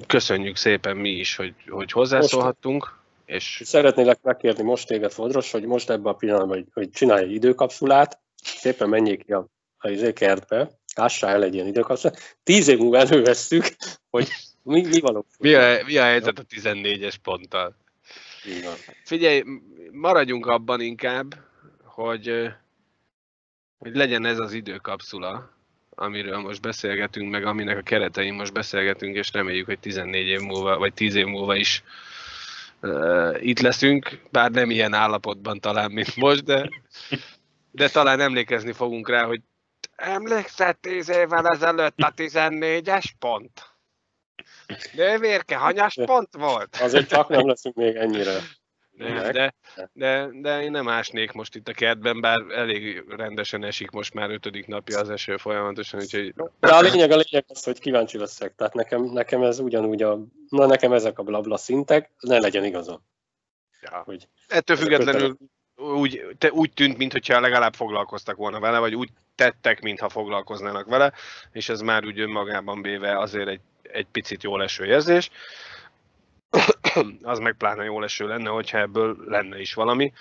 köszönjük szépen mi is, hogy, hogy hozzászólhattunk. És... Szeretnélek megkérni most téged, Fodros, hogy most ebben a pillanatban, hogy, hogy csinálj egy időkapszulát, szépen menjék ki a, a izé kertbe, ássá el egy ilyen időkapszulát, tíz év múlva elővesszük, hogy mi, mi való. Mi a, mi a helyzet a 14-es ponttal? Igen. Figyelj, maradjunk abban inkább, hogy, hogy legyen ez az időkapszula, amiről most beszélgetünk, meg aminek a keretein most beszélgetünk, és reméljük, hogy 14 év múlva, vagy 10 év múlva is uh, itt leszünk, bár nem ilyen állapotban talán, mint most, de, de talán emlékezni fogunk rá, hogy emlékszel 10 évvel ezelőtt a 14-es pont? Nővérke, hanyas pont volt? Azért csak nem leszünk még ennyire. De, de, de, én nem ásnék most itt a kertben, bár elég rendesen esik most már ötödik napja az eső folyamatosan, úgyhogy... De a lényeg, a lényeg az, hogy kíváncsi leszek, tehát nekem, nekem ez ugyanúgy a... Na nekem ezek a blabla szintek, ne legyen igazam. Ja. Hogy Ettől függetlenül úgy, te, úgy tűnt, mintha legalább foglalkoztak volna vele, vagy úgy tettek, mintha foglalkoznának vele, és ez már úgy önmagában véve azért egy, egy picit jól eső érzés az meg pláne jó leső lenne, hogyha ebből lenne is valami.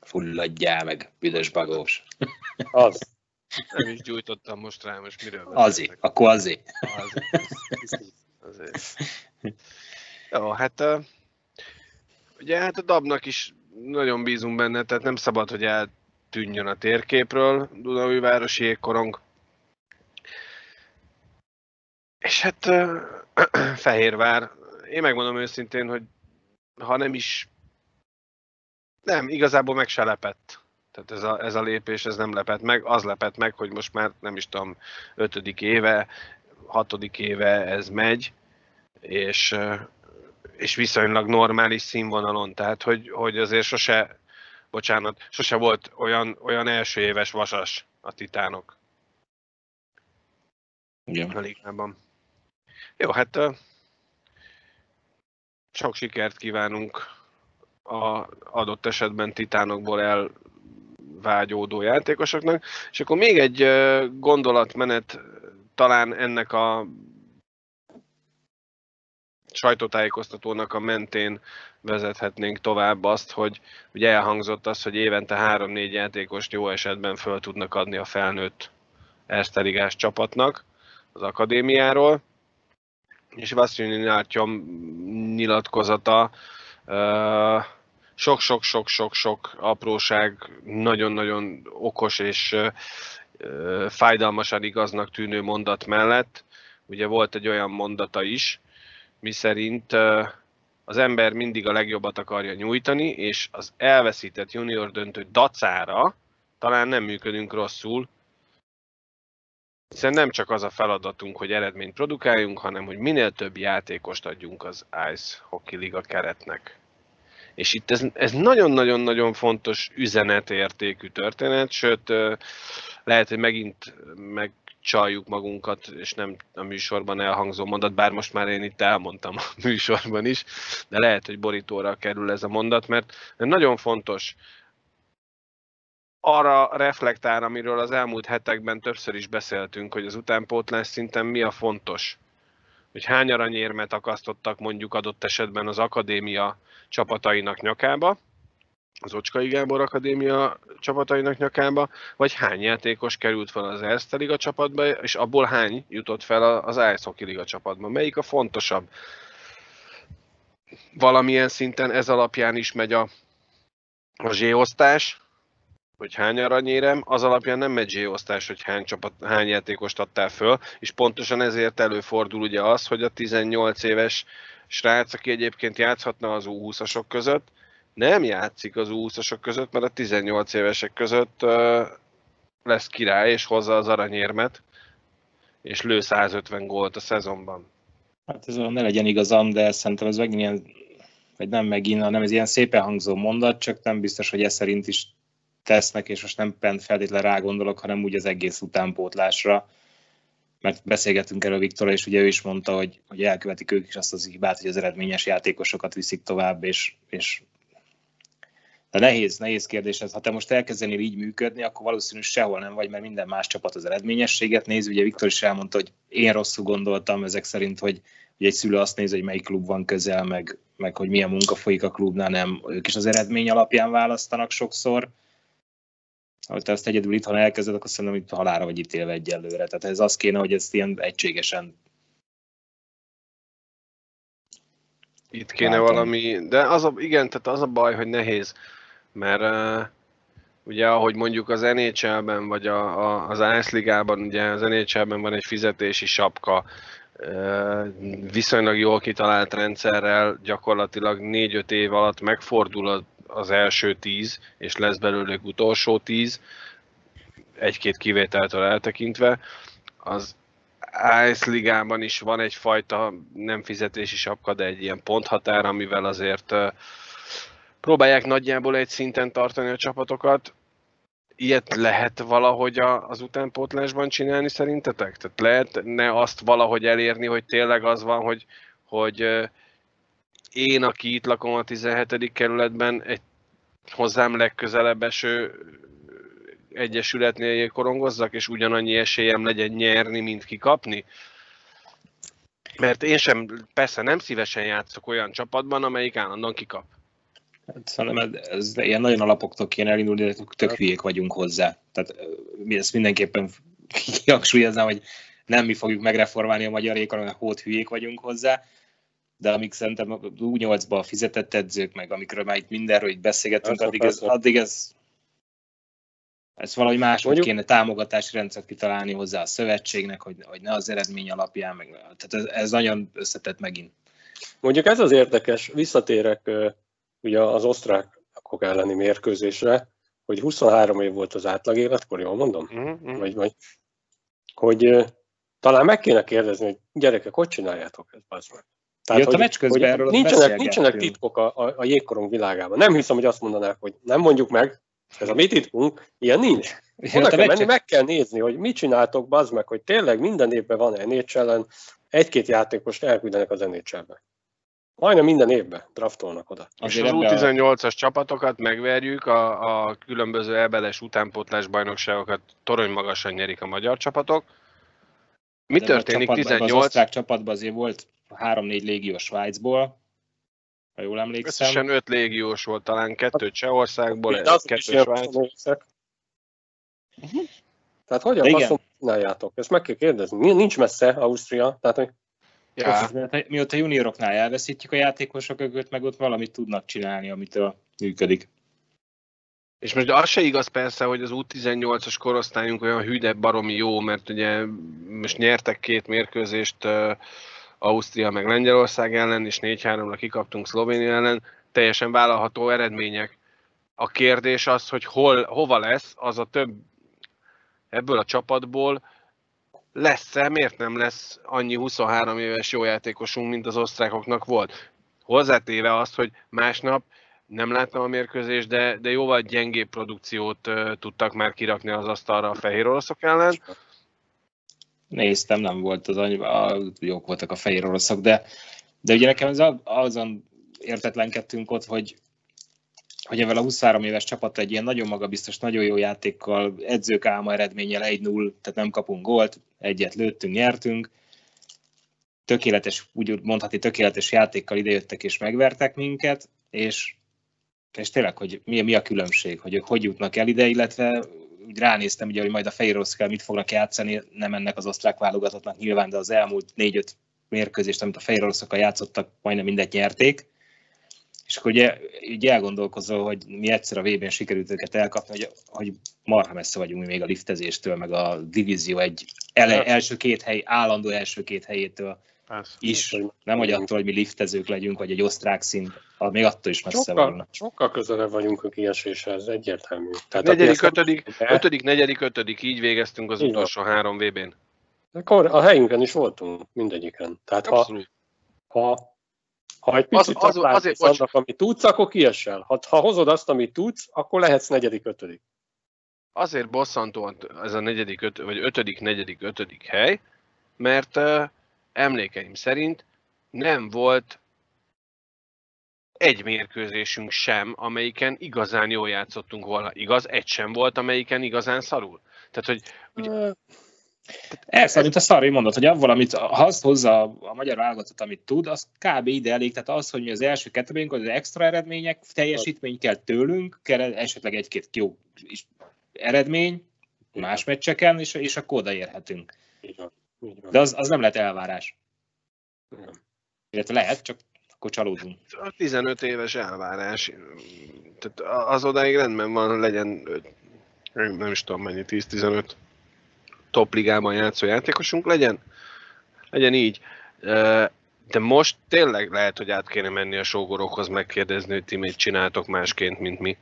Fulladjál meg, büdös bagós. Az. Nem is gyújtottam most rá, most miről Azért, akkor azért. azért. azért. Jó, hát ugye hát a dabnak is nagyon bízunk benne, tehát nem szabad, hogy eltűnjön a térképről Dunaújvárosi jégkorong. És hát Fehérvár, én megmondom őszintén, hogy ha nem is, nem, igazából meg se lepett. Tehát ez a, ez a lépés, ez nem lepett meg. Az lepett meg, hogy most már nem is tudom, ötödik éve, hatodik éve ez megy, és, és viszonylag normális színvonalon. Tehát, hogy, hogy azért sose, bocsánat, sose volt olyan, olyan első éves vasas a titánok. Igen. A ligában. Jó, hát sok sikert kívánunk a adott esetben titánokból elvágyódó játékosoknak. És akkor még egy gondolatmenet talán ennek a sajtótájékoztatónak a mentén vezethetnénk tovább azt, hogy ugye elhangzott az, hogy évente 3-4 játékost jó esetben föl tudnak adni a felnőtt Erszteligás csapatnak az akadémiáról, és Vasszini Nártyom nyilatkozata sok-sok-sok-sok-sok apróság, nagyon-nagyon okos és fájdalmasan igaznak tűnő mondat mellett, ugye volt egy olyan mondata is, miszerint az ember mindig a legjobbat akarja nyújtani, és az elveszített junior döntő dacára talán nem működünk rosszul, hiszen nem csak az a feladatunk, hogy eredményt produkáljunk, hanem hogy minél több játékost adjunk az Ice Hockey Liga keretnek. És itt ez, nagyon-nagyon-nagyon fontos üzenetértékű történet, sőt, lehet, hogy megint megcsaljuk magunkat, és nem a műsorban elhangzó mondat, bár most már én itt elmondtam a műsorban is, de lehet, hogy borítóra kerül ez a mondat, mert nagyon fontos arra reflektál, amiről az elmúlt hetekben többször is beszéltünk, hogy az utánpótlás szinten mi a fontos. Hogy hány aranyérmet akasztottak mondjuk adott esetben az akadémia csapatainak nyakába, az Ocskai Gábor Akadémia csapatainak nyakába, vagy hány játékos került fel az Erste Liga csapatba, és abból hány jutott fel az Ice Hockey Liga csapatba. Melyik a fontosabb? Valamilyen szinten ez alapján is megy a, a zséosztás, hogy hány aranyérem, az alapján nem megy osztás, hogy hány, csapat, hány játékost adtál föl, és pontosan ezért előfordul ugye az, hogy a 18 éves srác, aki egyébként játszhatna az U20-asok között, nem játszik az U20-asok között, mert a 18 évesek között lesz király, és hozza az aranyérmet, és lő 150 gólt a szezonban. Hát ez ne legyen igazam, de szerintem ez megint ilyen, vagy nem megint, hanem ez ilyen szépen hangzó mondat, csak nem biztos, hogy ez szerint is tesznek, és most nem pent feltétlenül rá gondolok, hanem úgy az egész utánpótlásra. Mert beszélgettünk erről Viktor, és ugye ő is mondta, hogy, hogy elkövetik ők is azt az hibát, hogy az eredményes játékosokat viszik tovább, és, és de nehéz, nehéz kérdés ez. Ha te most elkezdenél így működni, akkor valószínűleg sehol nem vagy, mert minden más csapat az eredményességet néz. Ugye Viktor is elmondta, hogy én rosszul gondoltam ezek szerint, hogy, hogy egy szülő azt nézi, hogy melyik klub van közel, meg, meg hogy milyen munka folyik a klubnál, nem ők is az eredmény alapján választanak sokszor ha te ezt egyedül itthon elkezded, akkor szerintem itt halára vagy ítélve egyelőre. Tehát ez az kéne, hogy ezt ilyen egységesen itt kéne Látom. valami, de az a, igen, tehát az a baj, hogy nehéz, mert uh, ugye ahogy mondjuk az NHL-ben, vagy a, a, az Ice Ligában, ugye az NHL-ben van egy fizetési sapka, uh, viszonylag jól kitalált rendszerrel gyakorlatilag 4-5 év alatt megfordul az első tíz, és lesz belőlük utolsó tíz, egy-két kivételtől eltekintve. Az Ice ligában is van egyfajta nem fizetési sapka, de egy ilyen ponthatár, amivel azért próbálják nagyjából egy szinten tartani a csapatokat. Ilyet lehet valahogy az utánpótlásban csinálni szerintetek? Tehát lehetne azt valahogy elérni, hogy tényleg az van, hogy, hogy én, aki itt lakom a 17. kerületben, egy hozzám legközelebb eső egyesületnél korongozzak, és ugyanannyi esélyem legyen nyerni, mint kikapni? Mert én sem, persze nem szívesen játszok olyan csapatban, amelyik állandóan kikap. Hát szerintem ez, ilyen nagyon alapoktól kéne elindulni, de tök hülyék vagyunk hozzá. Tehát mi ezt mindenképpen kihangsúlyoznám, hogy nem mi fogjuk megreformálni a magyar ékon, hanem hót hülyék vagyunk hozzá de amíg szerintem a U8-ban a fizetett edzők, meg amikről már itt mindenről itt beszélgetünk, addig ez, addig ez, ez valahogy máshogy Mondjuk, kéne támogatási rendszert kitalálni hozzá a szövetségnek, hogy, hogy ne az eredmény alapján, meg, tehát ez, ez nagyon összetett megint. Mondjuk ez az érdekes, visszatérek ugye az osztrákok elleni mérkőzésre, hogy 23 év volt az átlag életkor, jól mondom? Uh-huh. Vagy, vagy, hogy talán meg kéne kérdezni, hogy gyerekek, hogy csináljátok ezt, bazd meg? Tehát, Jött a meccs közben erről nincsenek, nincsenek titkok a, a, a jégkorong világában. Nem hiszem, hogy azt mondanák, hogy nem mondjuk meg, ez a mi titkunk, ilyen nincs. Oda kell menni, meg kell nézni, hogy mit csináltok, bazd meg, hogy tényleg minden évben van nhl egy-két játékost elküldenek az nhl Majdnem minden évben draftolnak oda. És az U18-as csapatokat megverjük, a, a különböző ebeles utánpótlás bajnokságokat torony magasan nyerik a magyar csapatok. Mi De történik a csapatban, 18? Az osztrák csapatban azért volt 3-4 légió Svájcból, ha jól emlékszem. Összesen öt légiós volt, talán kettő Csehországból, is kettő ilyen Svájc. faszoműszek. Tehát hogyan igen. faszom csináljátok? Ezt meg kell kérdezni. Ni- Nincs messze Ausztria, tehát hogy Ja. Mert mióta junioroknál elveszítjük a játékosok őket, meg ott valamit tudnak csinálni, amitől működik. és most az se igaz persze, hogy az U18-as korosztályunk olyan hű, de baromi jó, mert ugye most nyertek két mérkőzést uh, Ausztria meg Lengyelország ellen, és 4-3-ra kikaptunk Szlovénia ellen, teljesen vállalható eredmények. A kérdés az, hogy hol, hova lesz az a több ebből a csapatból, lesz-e, miért nem lesz annyi 23 éves jó játékosunk, mint az osztrákoknak volt. Hozzátéve azt, hogy másnap nem láttam a mérkőzést, de, de jóval gyengébb produkciót uh, tudtak már kirakni az asztalra a fehér oroszok ellen. Néztem, nem volt az annyi, a, jók voltak a fehér oroszok, de, de ugye nekem az, azon értetlenkedtünk ott, hogy hogy ezzel a 23 éves csapat egy ilyen nagyon magabiztos, nagyon jó játékkal, edzők álma eredménnyel 1-0, tehát nem kapunk gólt, egyet lőttünk, nyertünk. Tökéletes, úgy mondhatni, tökéletes játékkal idejöttek és megvertek minket, és, és tényleg, hogy mi, mi a különbség, hogy ők hogy jutnak el ide, illetve úgy ránéztem, ugye, hogy majd a fehér oroszokkel mit fognak játszani, nem ennek az osztrák válogatottnak nyilván, de az elmúlt négy-öt mérkőzést, amit a fehér oroszokkal játszottak, majdnem mindet nyerték. És akkor ugye, ugye elgondolkozol, hogy mi egyszer a VB-n sikerült őket elkapni, hogy, hogy marha messze vagyunk mi még a liftezéstől, meg a divízió egy ele, első két hely, állandó első két helyétől Persze. is. Nem hogy attól, hogy mi liftezők legyünk, vagy egy osztrák szint, az még attól is messze sokkal, van. sokkal közelebb vagyunk a kieséshez, egyértelmű. Tehát Negyedik, ötödik, De- ötödik, negyedik, ötödik, így végeztünk az Így van. utolsó három VB-n. Akkor a helyünken is voltunk mindegyiken. Tehát ha, Abszolút. ha, ha egy Az- picit az- az, azért, azért, bocs. annak, amit tudsz, akkor kiesel. Ha, ha hozod azt, amit tudsz, akkor lehetsz negyedik, ötödik. Azért bosszantó ez a negyedik, öt, vagy ötödik, negyedik, ötödik hely, mert uh, emlékeim szerint nem volt egy mérkőzésünk sem, amelyiken igazán jól játszottunk volna. Igaz, egy sem volt, amelyiken igazán szarul. Tehát, hogy Ugye- Ez, amit a Szarvi mondott, hogy avval, amit, ha azt hozza a, magyar válogatott, amit tud, az kb. ide elég. Tehát az, hogy mi az első kettőbénk, az extra eredmények, teljesítmény kell tőlünk, kell esetleg egy-két jó eredmény más meccseken, és, és akkor odaérhetünk. Van. De az, az nem lehet elvárás. Igen. Illetve lehet, csak akkor csalódunk. a 15 éves elvárás, tehát az odáig rendben van, legyen nem is tudom mennyi, 10-15 top ligában játszó játékosunk legyen, legyen így. De most tényleg lehet, hogy át kéne menni a sógorokhoz megkérdezni, hogy ti mit csináltok másként, mint mi.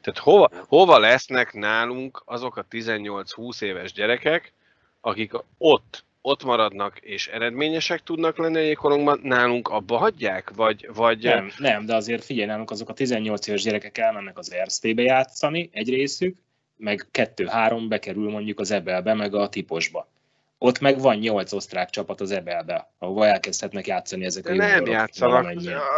Tehát hova, hova lesznek nálunk azok a 18-20 éves gyerekek, akik ott, ott maradnak és eredményesek tudnak lenni a jégkorongban, nálunk abba hagyják? Vagy, vagy Nem, nem, de azért figyelj nálunk, azok a 18 éves gyerekek elmennek az RST-be játszani, egy részük, meg kettő-három bekerül mondjuk az Ebelbe, meg a Tiposba. Ott meg van nyolc osztrák csapat az Ebelbe, ahol elkezdhetnek játszani ezek a nem játszanak,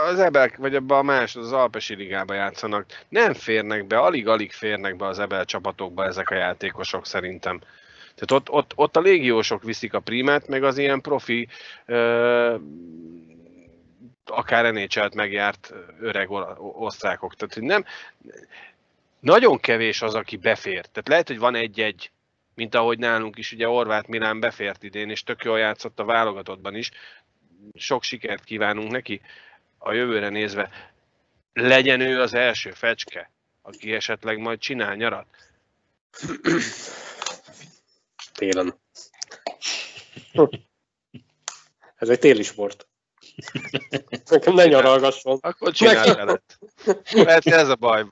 az Ebel, vagy abban a más, az Alpesi Ligába játszanak. Nem férnek be, alig-alig férnek be az Ebel csapatokba ezek a játékosok szerintem. Tehát ott, ott, ott a légiósok viszik a primát, meg az ilyen profi, ö, akár nhl megjárt öreg osztrákok. Tehát nem, nagyon kevés az, aki befér. Tehát lehet, hogy van egy-egy, mint ahogy nálunk is, ugye Orvát Milán befért idén, és tök jól játszott a válogatottban is. Sok sikert kívánunk neki a jövőre nézve. Legyen ő az első fecske, aki esetleg majd csinál nyarat. Télen. Ez egy téli sport. Nekem ne nyaralgasson. Akkor csinál veled. Hogy ez a baj.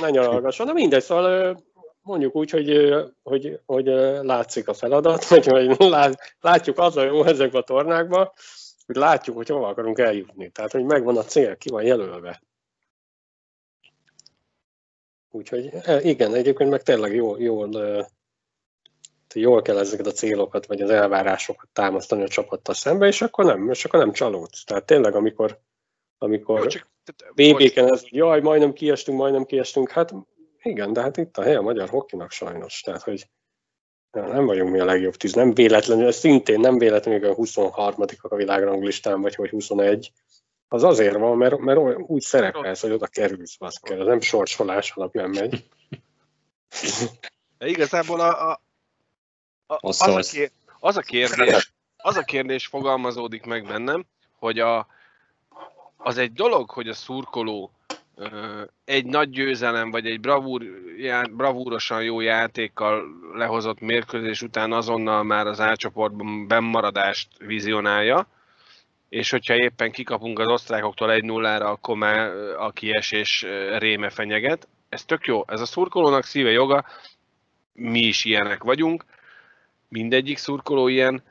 Ne nyaralgasson. Na mindegy, szóval mondjuk úgy, hogy, hogy, hogy látszik a feladat, vagy hogy lát- látjuk az a jó ezekben a tornákban, hogy látjuk, hogy hova akarunk eljutni. Tehát, hogy megvan a cél, ki van jelölve. Úgyhogy e, igen, egyébként meg tényleg jól, jól, Jól kell ezeket a célokat, vagy az elvárásokat támasztani a csapattal szembe, és akkor nem, és akkor nem csalódsz. Tehát tényleg, amikor, amikor VB-ken ez, hogy jaj, majdnem kiestünk, majdnem kiestünk, hát igen, de hát itt a hely a magyar hokinak sajnos. Tehát, hogy nem vagyunk mi a legjobb tíz, nem véletlenül, ez szintén nem véletlenül a 23 a világranglistán, vagy hogy 21, az azért van, mert, mert úgy szerepelsz, hogy oda kerülsz, kell. Ez nem sorsolás alapján megy. De igazából a, a, az, a kér, az, a kérdés, az a kérdés fogalmazódik meg bennem, hogy a, az egy dolog, hogy a szurkoló egy nagy győzelem, vagy egy bravúr, bravúrosan jó játékkal lehozott mérkőzés után azonnal már az átcsoportban bennmaradást vizionálja, és hogyha éppen kikapunk az osztrákoktól egy nullára, akkor már a kiesés réme fenyeget. Ez tök jó, ez a szurkolónak szíve joga, mi is ilyenek vagyunk, mindegyik szurkoló ilyen.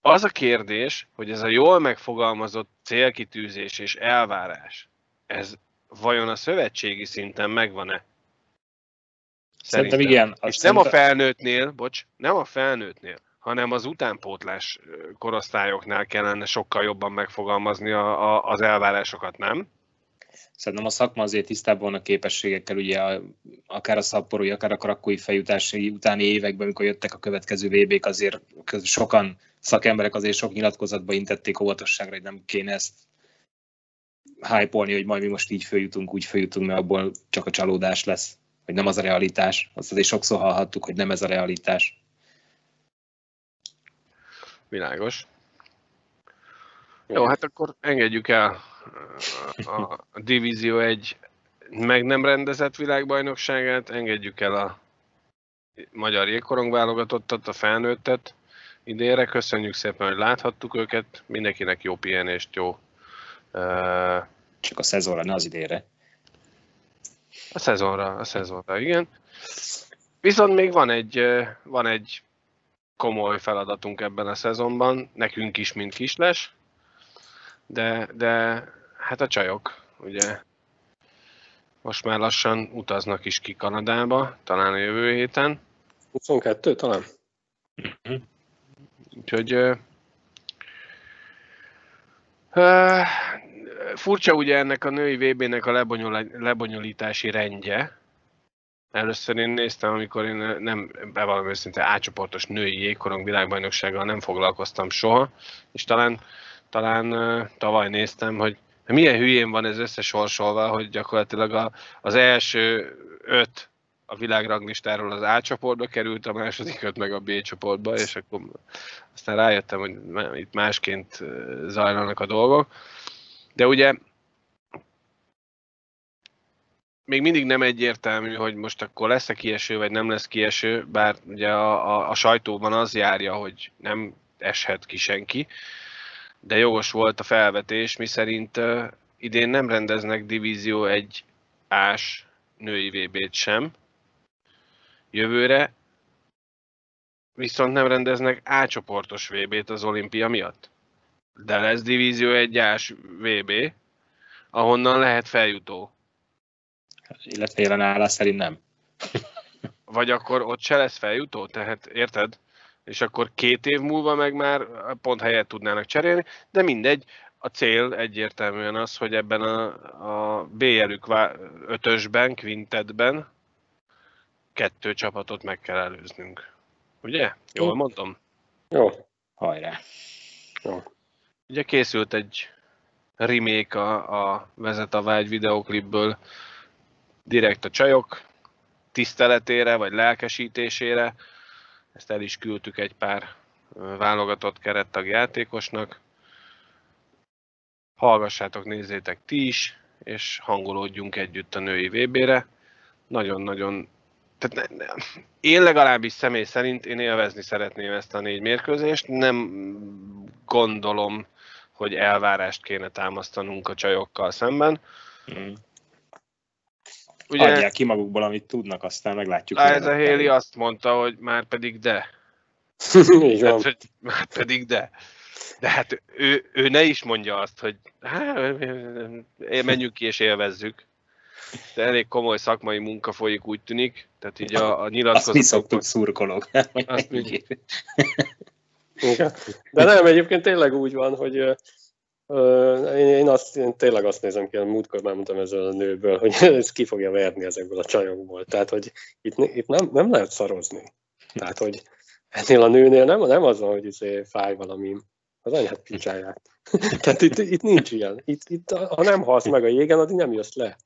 Az a kérdés, hogy ez a jól megfogalmazott célkitűzés és elvárás, ez vajon a szövetségi szinten megvan-e? Szerintem, Szerintem igen. És nem a felnőttnél, bocs, nem a felnőttnél, hanem az utánpótlás korosztályoknál kellene sokkal jobban megfogalmazni a, a, az elvárásokat, nem? Szerintem a szakma azért tisztában van a képességekkel, ugye a, akár a szapporói, akár a krakói feljutási utáni években, amikor jöttek a következő VB-k, azért sokan szakemberek azért sok nyilatkozatba intették óvatosságra, hogy nem kéne ezt hype hogy majd mi most így följutunk, úgy följutunk, mert abból csak a csalódás lesz, hogy nem az a realitás. Azt azért sokszor hallhattuk, hogy nem ez a realitás. Világos. Jó, hát akkor engedjük el a, Divízió egy meg nem rendezett világbajnokságát, engedjük el a magyar jégkorong válogatottat, a felnőttet idénre. Köszönjük szépen, hogy láthattuk őket. Mindenkinek jó pihenést, jó Uh, Csak a szezonra, ne az idére. A szezonra, a szezonra, igen. Viszont még van egy, van egy komoly feladatunk ebben a szezonban, nekünk is, mint kisles, de, de hát a csajok, ugye most már lassan utaznak is ki Kanadába, talán a jövő héten. 22 talán? Úgyhogy uh, furcsa ugye ennek a női VB-nek a lebonyolítási rendje. Először én néztem, amikor én nem, bevallom őszintén, átcsoportos női jégkorong világbajnoksággal nem foglalkoztam soha, és talán, talán tavaly néztem, hogy milyen hülyén van ez összesorsolva, hogy gyakorlatilag a, az első öt a világranglistáról az A csoportba került, a második öt meg a B csoportba, és akkor aztán rájöttem, hogy itt másként zajlanak a dolgok. De ugye még mindig nem egyértelmű, hogy most akkor lesz-e kieső, vagy nem lesz kieső, bár ugye a, a, a sajtóban az járja, hogy nem eshet ki senki, de jogos volt a felvetés, miszerint idén nem rendeznek divízió egy ás női VB-t sem jövőre, viszont nem rendeznek A csoportos VB-t az olimpia miatt. De lesz divízió egy ás VB, ahonnan lehet feljutó illetve jelen állás szerint nem. Vagy akkor ott se lesz feljutó, tehát érted? És akkor két év múlva meg már pont helyet tudnának cserélni, de mindegy, a cél egyértelműen az, hogy ebben a, a B jelük ötösben, quintetben kettő csapatot meg kell előznünk. Ugye? Jól mondom? Jó. Hajrá. Jó. Ugye készült egy remake a, a Vezet a Vágy videoklipből, direkt a csajok tiszteletére vagy lelkesítésére. Ezt el is küldtük egy pár válogatott kerettag játékosnak. Hallgassátok, nézzétek ti is, és hangolódjunk együtt a női VB-re. Nagyon-nagyon tehát ne, ne, én legalábbis személy szerint én élvezni szeretném ezt a négy mérkőzést. Nem gondolom, hogy elvárást kéne támasztanunk a csajokkal szemben. Mm. Ugye, Adják ki magukból, amit tudnak, aztán meglátjuk. Ez a Héli azt mondta, hogy már pedig de. hát, hogy már pedig de. De hát ő, ő ne is mondja azt, hogy hát, menjünk ki és élvezzük. de elég komoly szakmai munka folyik, úgy tűnik. Tehát így a, a Azt mi nyilatkozatok... szoktuk szurkolók. Azt mi-. De nem, egyébként tényleg úgy van, hogy én, én, azt, én tényleg azt nézem ki, múltkor már mondtam ezzel a nőből, hogy ez ki fogja verni ezekből a csajokból. Tehát, hogy itt, itt nem, nem lehet szarozni. Tehát, hogy ennél a nőnél nem, nem az van, hogy izé fáj valami, az anyát picsáját. Tehát itt, itt nincs ilyen. Itt, itt, ha nem halsz meg a jégen, addig nem jössz le.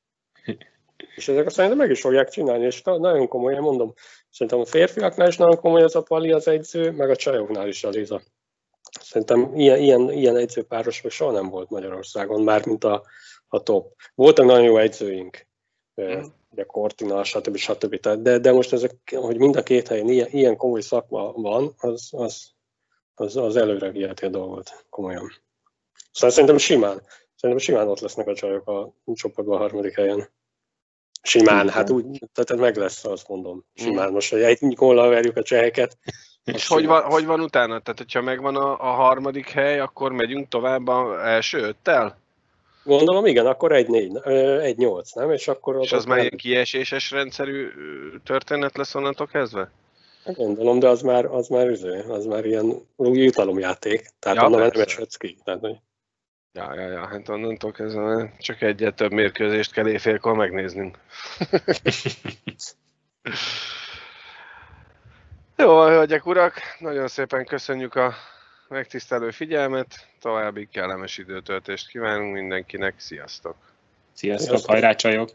És ezek szerintem meg is fogják csinálni, és na- nagyon komolyan mondom, szerintem a férfiaknál is nagyon komoly az a pali az egyző, meg a csajoknál is a Liza. Szerintem ilyen, ilyen, ilyen edzőpáros még soha nem volt Magyarországon, már mint a, a top. Voltak nagyon jó edzőink, mm. ugye Cortina, stb. stb. Tehát, de, de most ezek, hogy mind a két helyen ilyen, ilyen komoly szakma van, az, az, az, az előre viheti a dolgot komolyan. Szóval szerintem simán, szerintem simán ott lesznek a csajok a csoportban a harmadik helyen. Simán, hát úgy, tehát meg lesz, azt mondom. Simán, most, hogy egy góllal verjük a cseheket. És hogy van, hogy van utána? Tehát, hogyha megvan a, a harmadik hely, akkor megyünk tovább a első öttel? Gondolom, igen, akkor egy négy, ö, egy nyolc, nem? És akkor És az már ilyen kieséses rendszerű történet lesz onnantól kezdve? Gondolom, de az már, az már, üző, az már ilyen jutalomjáték. Tehát Ja, onnan már nem persze. eshetsz ki. Tehát, hogy Ja, ja, ja, hát onnantól kezdve csak egyet több mérkőzést kell éjfélkor megnéznünk. Jó, hölgyek, urak, nagyon szépen köszönjük a megtisztelő figyelmet, további kellemes időtöltést kívánunk mindenkinek, sziasztok! Sziasztok, Sziasztok. hajrá csajok!